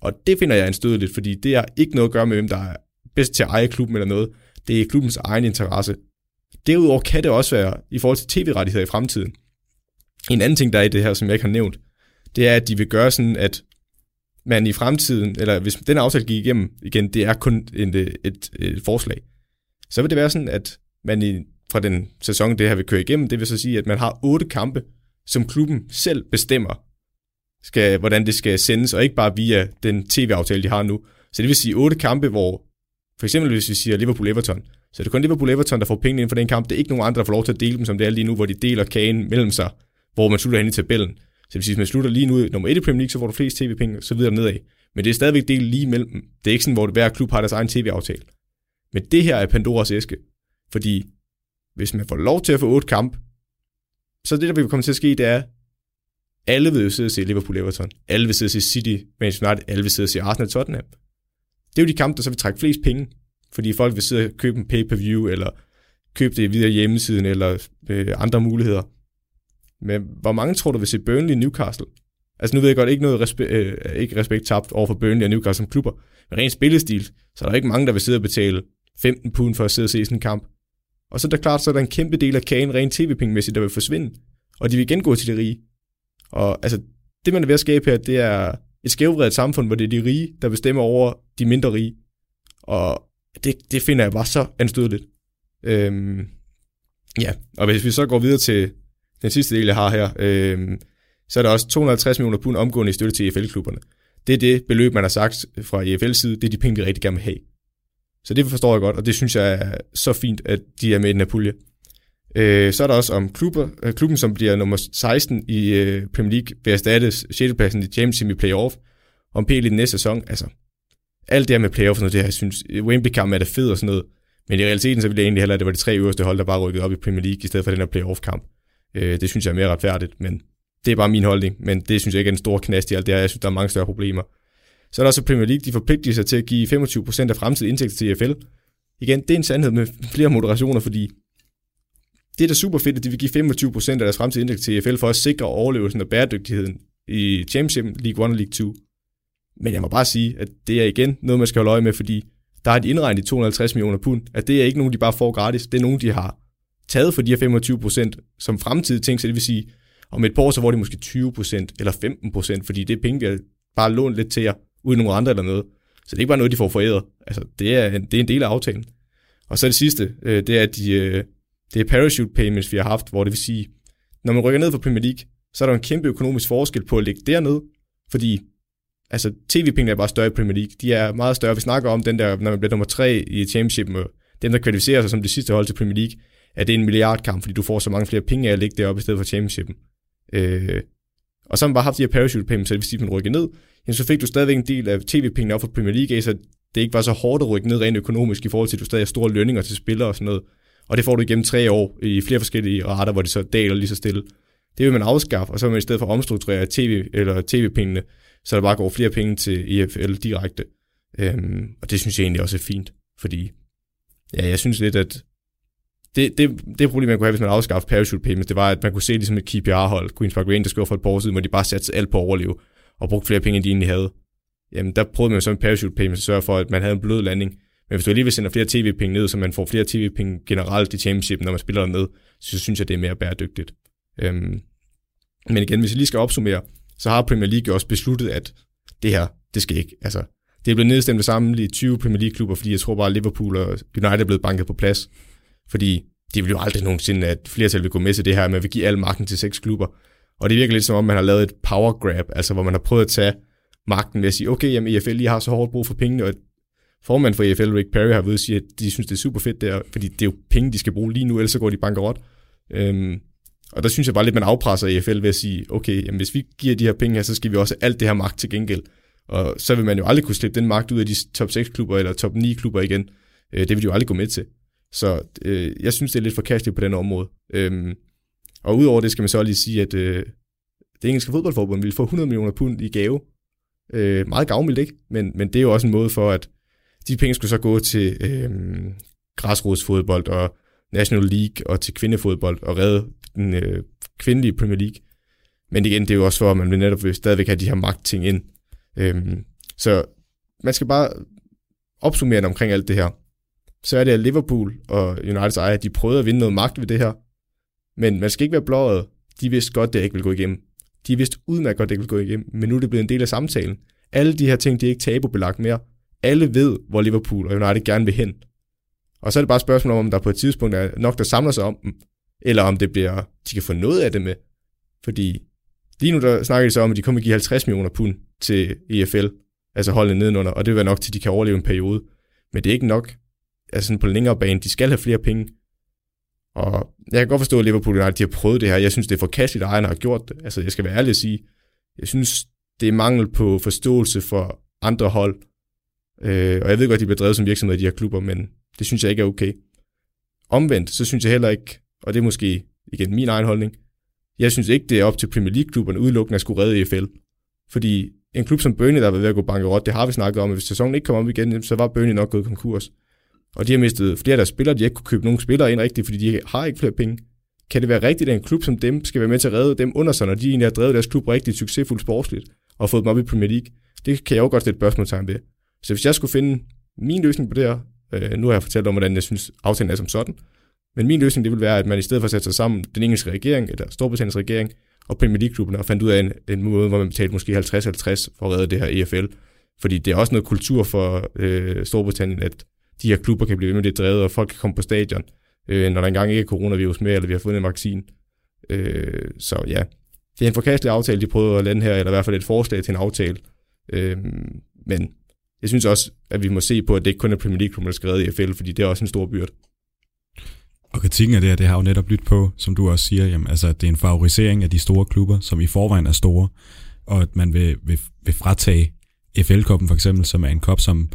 Speaker 4: Og det finder jeg anstødeligt, fordi det har ikke noget at gøre med, hvem der er bedst til at eje klubben eller noget. Det er klubbens egen interesse. Derudover kan det også være i forhold til tv-rettigheder i fremtiden. En anden ting, der er i det her, som jeg ikke har nævnt, det er, at de vil gøre sådan, at man i fremtiden, eller hvis den aftale gik igennem, igen, det er kun en, et, et, et forslag, så vil det være sådan, at man i, fra den sæson, det her vil køre igennem, det vil så sige, at man har otte kampe, som klubben selv bestemmer, skal, hvordan det skal sendes, og ikke bare via den tv-aftale, de har nu. Så det vil sige otte kampe, hvor for eksempel hvis vi siger Liverpool-Everton, så er det kun Liverpool-Everton, der får pengene ind for den kamp. Det er ikke nogen andre, der får lov til at dele dem, som det er lige nu, hvor de deler kagen mellem sig, hvor man slutter hen i tabellen. Så det vil sige, hvis man slutter lige nu nummer 1 i Premier League, så får du flest tv-penge, så videre nedad. Men det er stadigvæk delt lige mellem dem. Det er ikke sådan, hvor hver klub har deres egen tv-aftale. Men det her er Pandoras æske. Fordi hvis man får lov til at få otte kamp, så det, der vil komme til at ske, det er, alle vil sidde og se Liverpool Everton. Alle vil sidde og se City, Manchester United. Alle vil sidde og se Arsenal Tottenham. Det er jo de kampe, der så vil trække flest penge. Fordi folk vil sidde og købe en pay-per-view, eller købe det via hjemmesiden, eller øh, andre muligheder. Men hvor mange tror du vil se Burnley Newcastle? Altså nu ved jeg godt, ikke noget respe- øh, ikke respekt tabt over for Burnley og Newcastle som klubber. Men rent spillestil, så er der ikke mange, der vil sidde og betale 15 pund for at sidde og se sådan en kamp. Og så er der klart, så er der en kæmpe del af kagen rent tv-pengemæssigt, der vil forsvinde. Og de vil igen gå til de rige. Og altså, det man er ved at skabe her, det er et skævvredet samfund, hvor det er de rige, der bestemmer over de mindre rige. Og det, det finder jeg bare så anstødeligt. Øhm, ja, og hvis vi så går videre til den sidste del, jeg har her, øh, så er der også 250 millioner pund omgående i støtte til EFL-klubberne. Det er det beløb, man har sagt fra EFL's side, det er de penge, vi rigtig gerne vil have. Så det forstår jeg godt, og det synes jeg er så fint, at de er med i den her pulje. Øh, så er der også om klubber, øh, klubben, som bliver nummer 16 i øh, Premier League, vil erstatte 6. pladsen i Championship i playoff, om PL i den næste sæson. Altså, alt det her med playoff, og det her, jeg synes, Wembley-kamp er da fed og sådan noget, men i realiteten så ville jeg egentlig hellere, at det var de tre øverste hold, der bare rykkede op i Premier League, i stedet for den her playoff-kamp. Øh, det synes jeg er mere retfærdigt, men det er bare min holdning, men det synes jeg ikke er en stor knast i alt det her. Jeg synes, der er mange større problemer. Så er der også Premier League, de forpligter sig til at give 25% af fremtidige indtægter til EFL. Igen, det er en sandhed med flere moderationer, fordi det er da super fedt, at de vil give 25% af deres fremtidige indtægter til EFL for at sikre overlevelsen og bæredygtigheden i Championship, League 1 og League 2. Men jeg må bare sige, at det er igen noget, man skal holde øje med, fordi der er de indregnet i 250 millioner pund, at det er ikke nogen, de bare får gratis. Det er nogen, de har taget for de her 25% som fremtidige ting, så det vil sige, om et par år, så får de måske 20% eller 15% fordi det er penge, vi har bare lånt lidt til jer, uden nogen andre eller noget. Så det er ikke bare noget, de får foræret. Altså, det er, en, det er en del af aftalen. Og så det sidste, øh, det er, at de, øh, det er parachute payments, vi har haft, hvor det vil sige, når man rykker ned fra Premier League, så er der en kæmpe økonomisk forskel på at ligge dernede, fordi altså, tv-pengene er bare større i Premier League. De er meget større. Vi snakker om den der, når man bliver nummer tre i Championship, med dem, der kvalificerer sig som det sidste hold til Premier League, at det er en milliardkamp, fordi du får så mange flere penge af at ligge deroppe i stedet for championshipen. Øh, og så har man bare haft de her parachute payments, så hvis de sige, man ned, jamen, så fik du stadigvæk en del af tv-pengene op for Premier League, så det ikke var så hårdt at rykke ned rent økonomisk i forhold til, at du stadig har store lønninger til spillere og sådan noget. Og det får du igennem tre år i flere forskellige rater, hvor det så daler lige så stille. Det vil man afskaffe, og så vil man i stedet for omstrukturere TV, eller tv-pengene, så der bare går flere penge til EFL direkte. Øhm, og det synes jeg egentlig også er fint, fordi ja, jeg synes lidt, at det, det, det problem, man kunne have, hvis man afskaffede parachute payments, det var, at man kunne se ligesom et KPR-hold, Queen's Park Rangers der for et par år siden, hvor de bare satte alt på at overleve, og brugte flere penge, end de egentlig havde. Jamen, der prøvede man så en parachute payment at sørge for, at man havde en blød landing. Men hvis du alligevel sender flere tv-penge ned, så man får flere tv-penge generelt i championship, når man spiller dernede, så synes jeg, det er mere bæredygtigt. Øhm, men igen, hvis jeg lige skal opsummere, så har Premier League også besluttet, at det her, det skal ikke. Altså, det er blevet nedstemt sammen i 20 Premier League-klubber, fordi jeg tror bare, at Liverpool og United er blevet banket på plads. Fordi de vil jo aldrig nogensinde, at flertal vil gå med til det her, at man vil give al magten til seks klubber. Og det virker lidt som om, man har lavet et power grab, altså hvor man har prøvet at tage magten ved at sige, okay, jamen EFL, I har så hårdt brug for pengene, og formand for EFL, Rick Perry, har ved at sige, at de synes, det er super fedt der, fordi det er jo penge, de skal bruge lige nu, ellers så går de bankerot. Øhm, og der synes jeg bare lidt, man afpresser EFL ved at sige, okay, jamen hvis vi giver de her penge her, så skal vi også alt det her magt til gengæld. Og så vil man jo aldrig kunne slippe den magt ud af de top 6 klubber eller top 9 klubber igen. Øh, det vil de jo aldrig gå med til. Så øh, jeg synes, det er lidt forkasteligt på den område. Øhm, og udover det skal man så lige sige, at øh, det engelske fodboldforbund ville få 100 millioner pund i gave. Øh, meget gavmildt, ikke? Men, men det er jo også en måde for, at de penge skulle så gå til øh, græsrodsfodbold og National League og til kvindefodbold og redde den øh, kvindelige Premier League. Men igen, det er jo også for, at man vil netop stadigvæk have de her magtting ind. Øhm, så man skal bare opsummere omkring alt det her. Så er det, at Liverpool og Uniteds ejer, de prøvede at vinde noget magt ved det her. Men man skal ikke være blåret. De vidste godt, det ikke vil gå igennem. De vidste udmærket godt, det ikke vil gå igennem. Men nu er det blevet en del af samtalen. Alle de her ting, de er ikke tabubelagt mere. Alle ved, hvor Liverpool og United gerne vil hen. Og så er det bare et spørgsmål om, om der på et tidspunkt er nok, der samler sig om dem, eller om det bliver, de kan få noget af det med. Fordi lige nu der snakker de så om, at de kommer give 50 millioner pund til EFL, altså holdene nedenunder, og det vil være nok til, at de kan overleve en periode. Men det er ikke nok. Altså på en længere bane, de skal have flere penge. Og jeg kan godt forstå, at Liverpool United de har prøvet det her. Jeg synes, det er forkasteligt, at ejerne har gjort det. Altså, jeg skal være ærlig at sige, jeg synes, det er mangel på forståelse for andre hold. Øh, og jeg ved godt, de bliver drevet som virksomheder i de her klubber, men det synes jeg ikke er okay. Omvendt, så synes jeg heller ikke, og det er måske igen min egen holdning, jeg synes ikke, det er op til Premier League-klubberne udelukkende at skulle redde EFL. Fordi en klub som Burnley, der var ved at gå bankerot, det har vi snakket om, at hvis sæsonen ikke kommer op igen, så var Burnley nok gået konkurs. Og de har mistet flere af deres spillere, de har ikke kunne købe nogen spillere ind rigtigt, fordi de har ikke flere penge. Kan det være rigtigt, at en klub som dem skal være med til at redde dem under sig, når de egentlig har drevet deres klub rigtig succesfuldt sportsligt og fået dem op i Premier League? Det kan jeg jo godt stille et spørgsmålstegn ved. Så hvis jeg skulle finde min løsning på det her, øh, nu har jeg fortalt om, hvordan jeg synes, aftalen er som sådan, men min løsning det vil være, at man i stedet for at sætte sig sammen, den engelske regering, eller Storbritanniens regering, og Premier League-klubben, og fandt ud af en, en måde, hvor man betalte måske 50-50 for at redde det her EFL. Fordi det er også noget kultur for øh, Storbritannien, at de her klubber kan blive ved med det drevet, og folk kan komme på stadion, øh, når der engang ikke er coronavirus med, eller vi har fundet en vaccine. Øh, så ja, det er en forkastelig aftale, de prøver at lande her, eller i hvert fald et forslag til en aftale. Øh, men jeg synes også, at vi må se på, at det ikke kun er Premier League, der skal redde EFL, fordi det er også en stor byrde.
Speaker 3: Og kritikken af det her, det har jo netop lyttet på, som du også siger, jamen, altså, at det er en favorisering af de store klubber, som i forvejen er store, og at man vil, vil, vil fratage FL-koppen for eksempel, som er en kop, som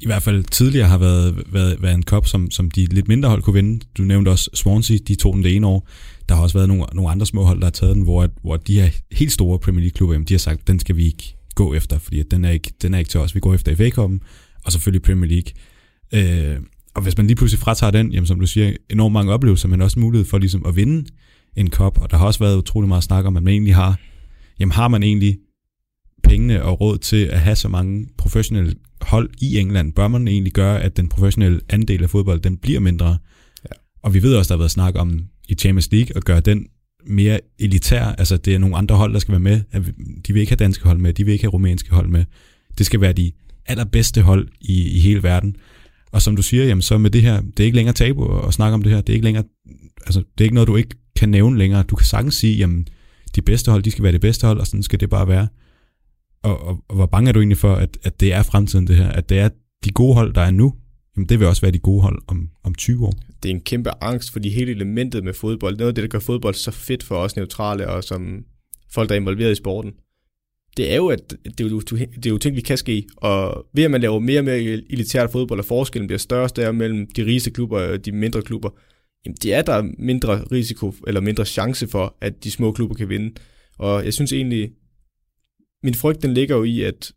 Speaker 3: i hvert fald tidligere har været, været, været en kop, som, som de lidt mindre hold kunne vinde. Du nævnte også Swansea, de tog den det ene år. Der har også været nogle, nogle andre små hold, der har taget den, hvor, hvor de her helt store Premier League-klubber, de har sagt, den skal vi ikke gå efter, fordi den er ikke, den er ikke til os. Vi går efter FA-koppen, og selvfølgelig Premier League. Øh, og hvis man lige pludselig fratager den, jamen som du siger, enormt mange oplevelser, men også mulighed for ligesom at vinde en kop. Og der har også været utrolig meget snak om, at man egentlig har, jamen har man egentlig pengene og råd til at have så mange professionelle hold i England? Bør man egentlig gøre, at den professionelle andel af fodbold, den bliver mindre? Ja. Og vi ved også, der har været snak om i Champions League at gøre den mere elitær. Altså det er nogle andre hold, der skal være med. De vil ikke have danske hold med, de vil ikke have rumænske hold med. Det skal være de allerbedste hold i, i hele verden. Og som du siger, jamen så med det her, det er ikke længere tabu at snakke om det her. Det er ikke længere, altså det er ikke noget, du ikke kan nævne længere. Du kan sagtens sige, jamen de bedste hold, de skal være det bedste hold, og sådan skal det bare være. Og, og, og hvor bange er du egentlig for, at, at det er fremtiden det her? At det er de gode hold, der er nu, jamen det vil også være de gode hold om, om 20 år.
Speaker 4: Det er en kæmpe angst, fordi hele elementet med fodbold, noget af det, der gør fodbold så fedt for os neutrale, og som folk, der er involveret i sporten, det er jo, at det er jo, det er jo ting, vi kan ske. Og ved at man laver mere og mere elitært fodbold, og forskellen bliver større og større mellem de rigeste klubber og de mindre klubber, jamen det er der mindre risiko, eller mindre chance for, at de små klubber kan vinde. Og jeg synes egentlig, min frygt den ligger jo i, at,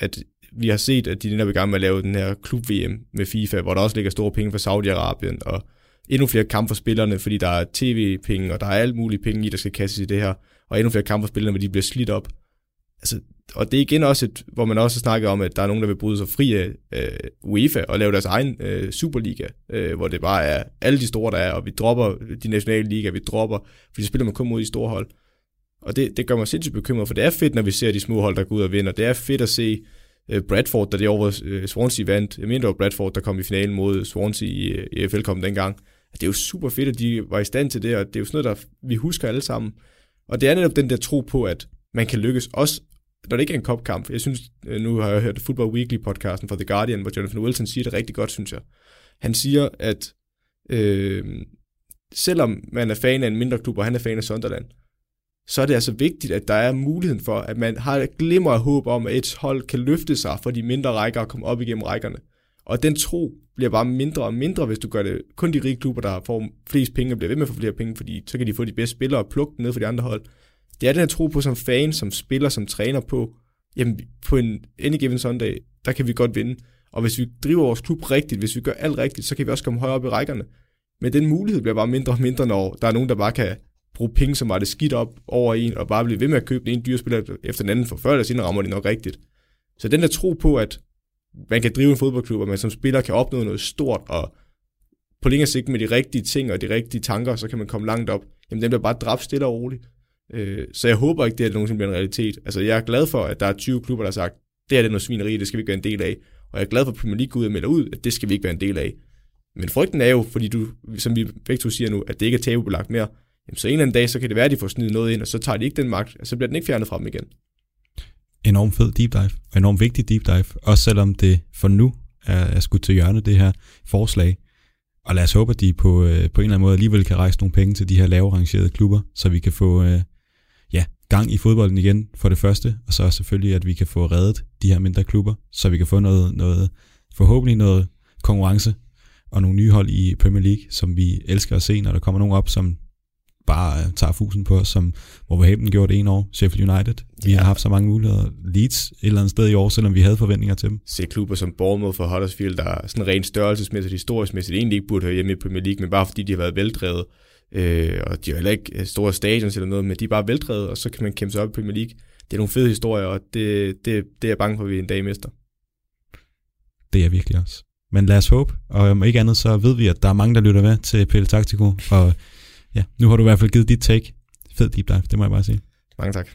Speaker 4: at vi har set, at de er i gang med at lave den her klub-VM med FIFA, hvor der også ligger store penge for Saudi-Arabien, og endnu flere kampe for spillerne, fordi der er tv-penge, og der er alt muligt penge i, der skal kastes i det her, og endnu flere kampe for spillerne, hvor de bliver slidt op altså, og det er igen også et, hvor man også snakker om, at der er nogen, der vil bryde sig fri af øh, UEFA og lave deres egen øh, Superliga, øh, hvor det bare er alle de store, der er, og vi dropper de nationale liga, vi dropper, fordi spiller man kun mod de store hold. Og det, det gør mig sindssygt bekymret, for det er fedt, når vi ser de små hold, der går ud og vinder. Det er fedt at se øh, Bradford, der det over øh, Swansea vandt. Jeg mener, det var Bradford, der kom i finalen mod Swansea i, øh, i FL-kommen dengang. Det er jo super fedt, at de var i stand til det, og det er jo sådan noget, der vi husker alle sammen. Og det er netop den der tro på, at man kan lykkes, også når det ikke er en kopkamp, jeg synes, øh, nu har jeg hørt Football Weekly podcasten fra The Guardian, hvor Jonathan Wilson siger det rigtig godt, synes jeg. Han siger, at øh, selvom man er fan af en mindre klub, og han er fan af Sunderland, så er det altså vigtigt, at der er muligheden for, at man har et glimmer af håb om, at et hold kan løfte sig fra de mindre rækker og komme op igennem rækkerne. Og den tro bliver bare mindre og mindre, hvis du gør det kun de rige klubber, der får flest penge bliver ved med at få flere penge, fordi så kan de få de bedste spillere og plukke dem ned for de andre hold. Det er den her tro på som fan, som spiller, som træner på, jamen på en any given Sunday, der kan vi godt vinde. Og hvis vi driver vores klub rigtigt, hvis vi gør alt rigtigt, så kan vi også komme højere op i rækkerne. Men den mulighed bliver bare mindre og mindre, når der er nogen, der bare kan bruge penge, som var det skidt op over en, og bare blive ved med at købe den ene dyre spiller efter den anden, for før eller siden rammer de nok rigtigt. Så den der tro på, at man kan drive en fodboldklub, og man som spiller kan opnå noget stort, og på længere sigt med de rigtige ting og de rigtige tanker, så kan man komme langt op. Jamen, den bliver bare dræbt stille og roligt. Øh, så jeg håber ikke, det er nogensinde bliver en realitet. Altså, jeg er glad for, at der er 20 klubber, der har sagt, det er det noget svineri, det skal vi ikke være en del af. Og jeg er glad for, at Premier League går ud og melder ud, at det skal vi ikke være en del af. Men frygten er jo, fordi du, som vi begge to siger nu, at det ikke er tabubelagt mere, jamen så en eller anden dag, så kan det være, at de får snydt noget ind, og så tager de ikke den magt, og så bliver den ikke fjernet fra dem igen.
Speaker 3: Enorm fed deep dive, og enorm vigtig deep dive, også selvom det for nu er, er skudt til hjørne, det her forslag. Og lad os håbe, at de på, øh, på en eller anden måde alligevel kan rejse nogle penge til de her lave rangerede klubber, så vi kan få øh, ja, gang i fodbolden igen for det første, og så selvfølgelig, at vi kan få reddet de her mindre klubber, så vi kan få noget, noget forhåbentlig noget konkurrence og nogle nye hold i Premier League, som vi elsker at se, når der kommer nogen op, som bare øh, tager fusen på os, som Wolverhampton gjorde det en år, Sheffield United. Vi ja. har haft så mange muligheder. Leeds et eller andet sted i år, selvom vi havde forventninger til dem.
Speaker 4: Se klubber som Bournemouth for Huddersfield, der er sådan rent størrelsesmæssigt, historisk mæssigt, egentlig ikke burde høre hjemme i Premier League, men bare fordi de har været veldrevet, øh, og de har heller ikke store stadions eller noget, men de er bare veldrevet, og så kan man kæmpe sig op i Premier League. Det er nogle fede historier, og det, det, det er jeg bange for, at vi en dag mister.
Speaker 3: Det er virkelig også. Men lad os håbe, og om ikke andet, så ved vi, at der er mange, der lytter med til PL Taktiko, og ja, nu har du i hvert fald givet dit take. Fed deep dive, det må jeg bare sige.
Speaker 4: Mange tak.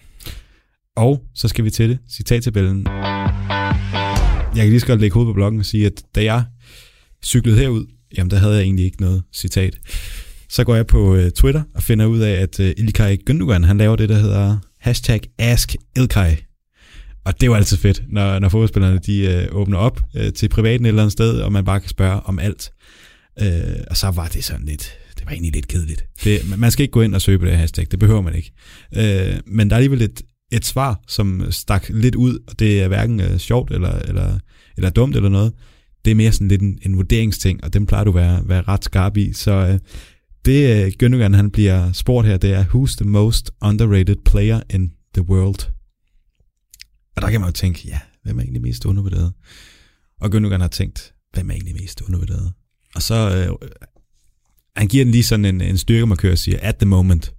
Speaker 3: Og så skal vi til det. Citattabellen. Jeg kan lige så godt lægge hovedet på bloggen og sige, at da jeg cyklede herud, jamen der havde jeg egentlig ikke noget citat. Så går jeg på uh, Twitter og finder ud af, at uh, Ilkay Gündogan, han laver det, der hedder hashtag Ask Ilkay. Og det jo altid fedt, når, når fodboldspillerne de uh, åbner op uh, til privaten et eller andet sted, og man bare kan spørge om alt. Uh, og så var det sådan lidt, det var egentlig lidt kedeligt. Det, man skal ikke gå ind og søge på det hashtag, det behøver man ikke. Øh, men der er alligevel et, et svar, som stak lidt ud, og det er hverken øh, sjovt eller, eller, eller dumt eller noget. Det er mere sådan lidt en, en vurderingsting, og den plejer du at være, være ret skarp i. Så øh, det øh, Gündogan, han bliver spurgt her, det er, who's the most underrated player in the world? Og der kan man jo tænke, ja, hvem er egentlig mest undervurderet? Og Gündogan har tænkt, hvem er egentlig mest undervurderet? Og så, øh, han giver den lige sådan en, en styrkemarkør og siger, at the moment,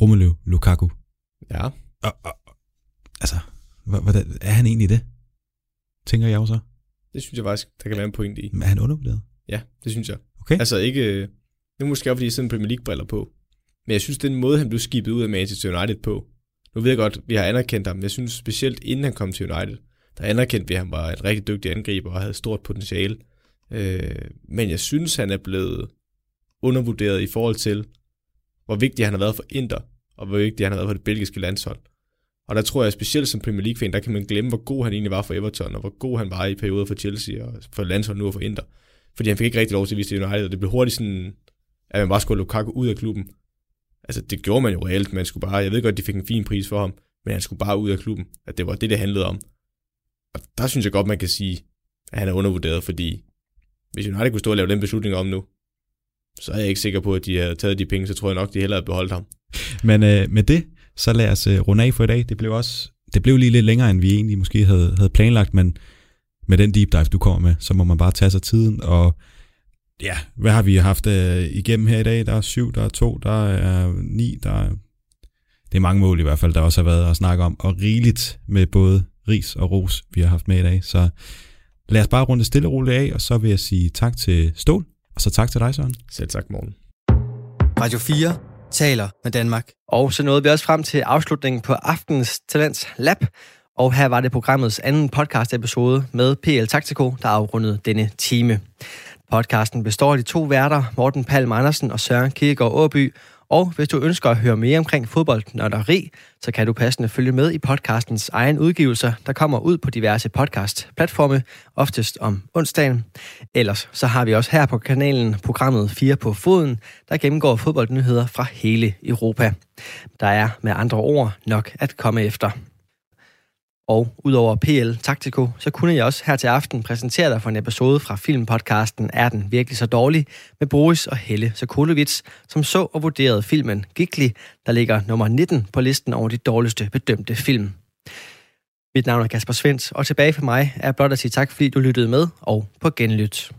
Speaker 3: Romelu Lukaku.
Speaker 4: Ja.
Speaker 3: Og, og, altså, hvordan, er han egentlig det? Tænker jeg jo så.
Speaker 4: Det synes jeg faktisk, der kan være en pointe i.
Speaker 3: Men er han undervurderet?
Speaker 4: Ja, det synes jeg.
Speaker 3: Okay.
Speaker 4: Altså ikke, det er måske også, fordi jeg sådan Premier League-briller på. Men jeg synes, den måde, han blev skibet ud af Manchester United på, nu ved jeg godt, vi har anerkendt ham, men jeg synes specielt inden han kom til United, der anerkendte vi, at han var en rigtig dygtig angriber og havde stort potentiale. Øh, men jeg synes, han er blevet undervurderet i forhold til, hvor vigtig han har været for Inter, og hvor vigtig han har været for det belgiske landshold. Og der tror jeg specielt som Premier League-fan, der kan man glemme, hvor god han egentlig var for Everton, og hvor god han var i perioder for Chelsea, og for landshold nu og for Inter. Fordi han fik ikke rigtig lov til at vise det United, og det blev hurtigt sådan, at man bare skulle Lukaku ud af klubben. Altså det gjorde man jo reelt, man skulle bare, jeg ved godt, de fik en fin pris for ham, men han skulle bare ud af klubben, at det var det, det handlede om. Og der synes jeg godt, man kan sige, at han er undervurderet, fordi hvis United kunne stå og lave den beslutning om nu, så er jeg ikke sikker på, at de har taget de penge, så tror jeg nok, de hellere havde beholdt ham.
Speaker 3: Men øh, med det, så lad os øh, runde af for i dag. Det blev også det blev lige lidt længere, end vi egentlig måske havde, havde planlagt, men med den deep dive, du kommer med, så må man bare tage sig tiden, og ja, hvad har vi haft øh, igennem her i dag? Der er syv, der er to, der er ni, der er... Det er mange mål i hvert fald, der også har været at snakke om, og rigeligt med både ris og ros, vi har haft med i dag. Så lad os bare runde stille og roligt af, og så vil jeg sige tak til Stål, og så tak til dig, Søren.
Speaker 4: Selv tak, morgen.
Speaker 1: Radio 4 taler med Danmark.
Speaker 2: Og så nåede vi også frem til afslutningen på aftens Talents Lab. Og her var det programmets anden podcast-episode med PL Taktiko, der afrundede denne time. Podcasten består af de to værter, Morten Palm Andersen og Søren Kierkegaard Åby. Og hvis du ønsker at høre mere omkring fodboldnørderi, så kan du passende følge med i podcastens egen udgivelser, der kommer ud på diverse podcast-platforme, oftest om onsdagen. Ellers så har vi også her på kanalen programmet 4 på foden, der gennemgår fodboldnyheder fra hele Europa. Der er med andre ord nok at komme efter. Og udover PL Taktiko, så kunne jeg også her til aften præsentere dig for en episode fra filmpodcasten Er den virkelig så dårlig? med Boris og Helle Sokolovic, som så og vurderede filmen Gigli, der ligger nummer 19 på listen over de dårligste bedømte film. Mit navn er Kasper Svens, og tilbage for mig er blot at sige tak, fordi du lyttede med, og på genlyt.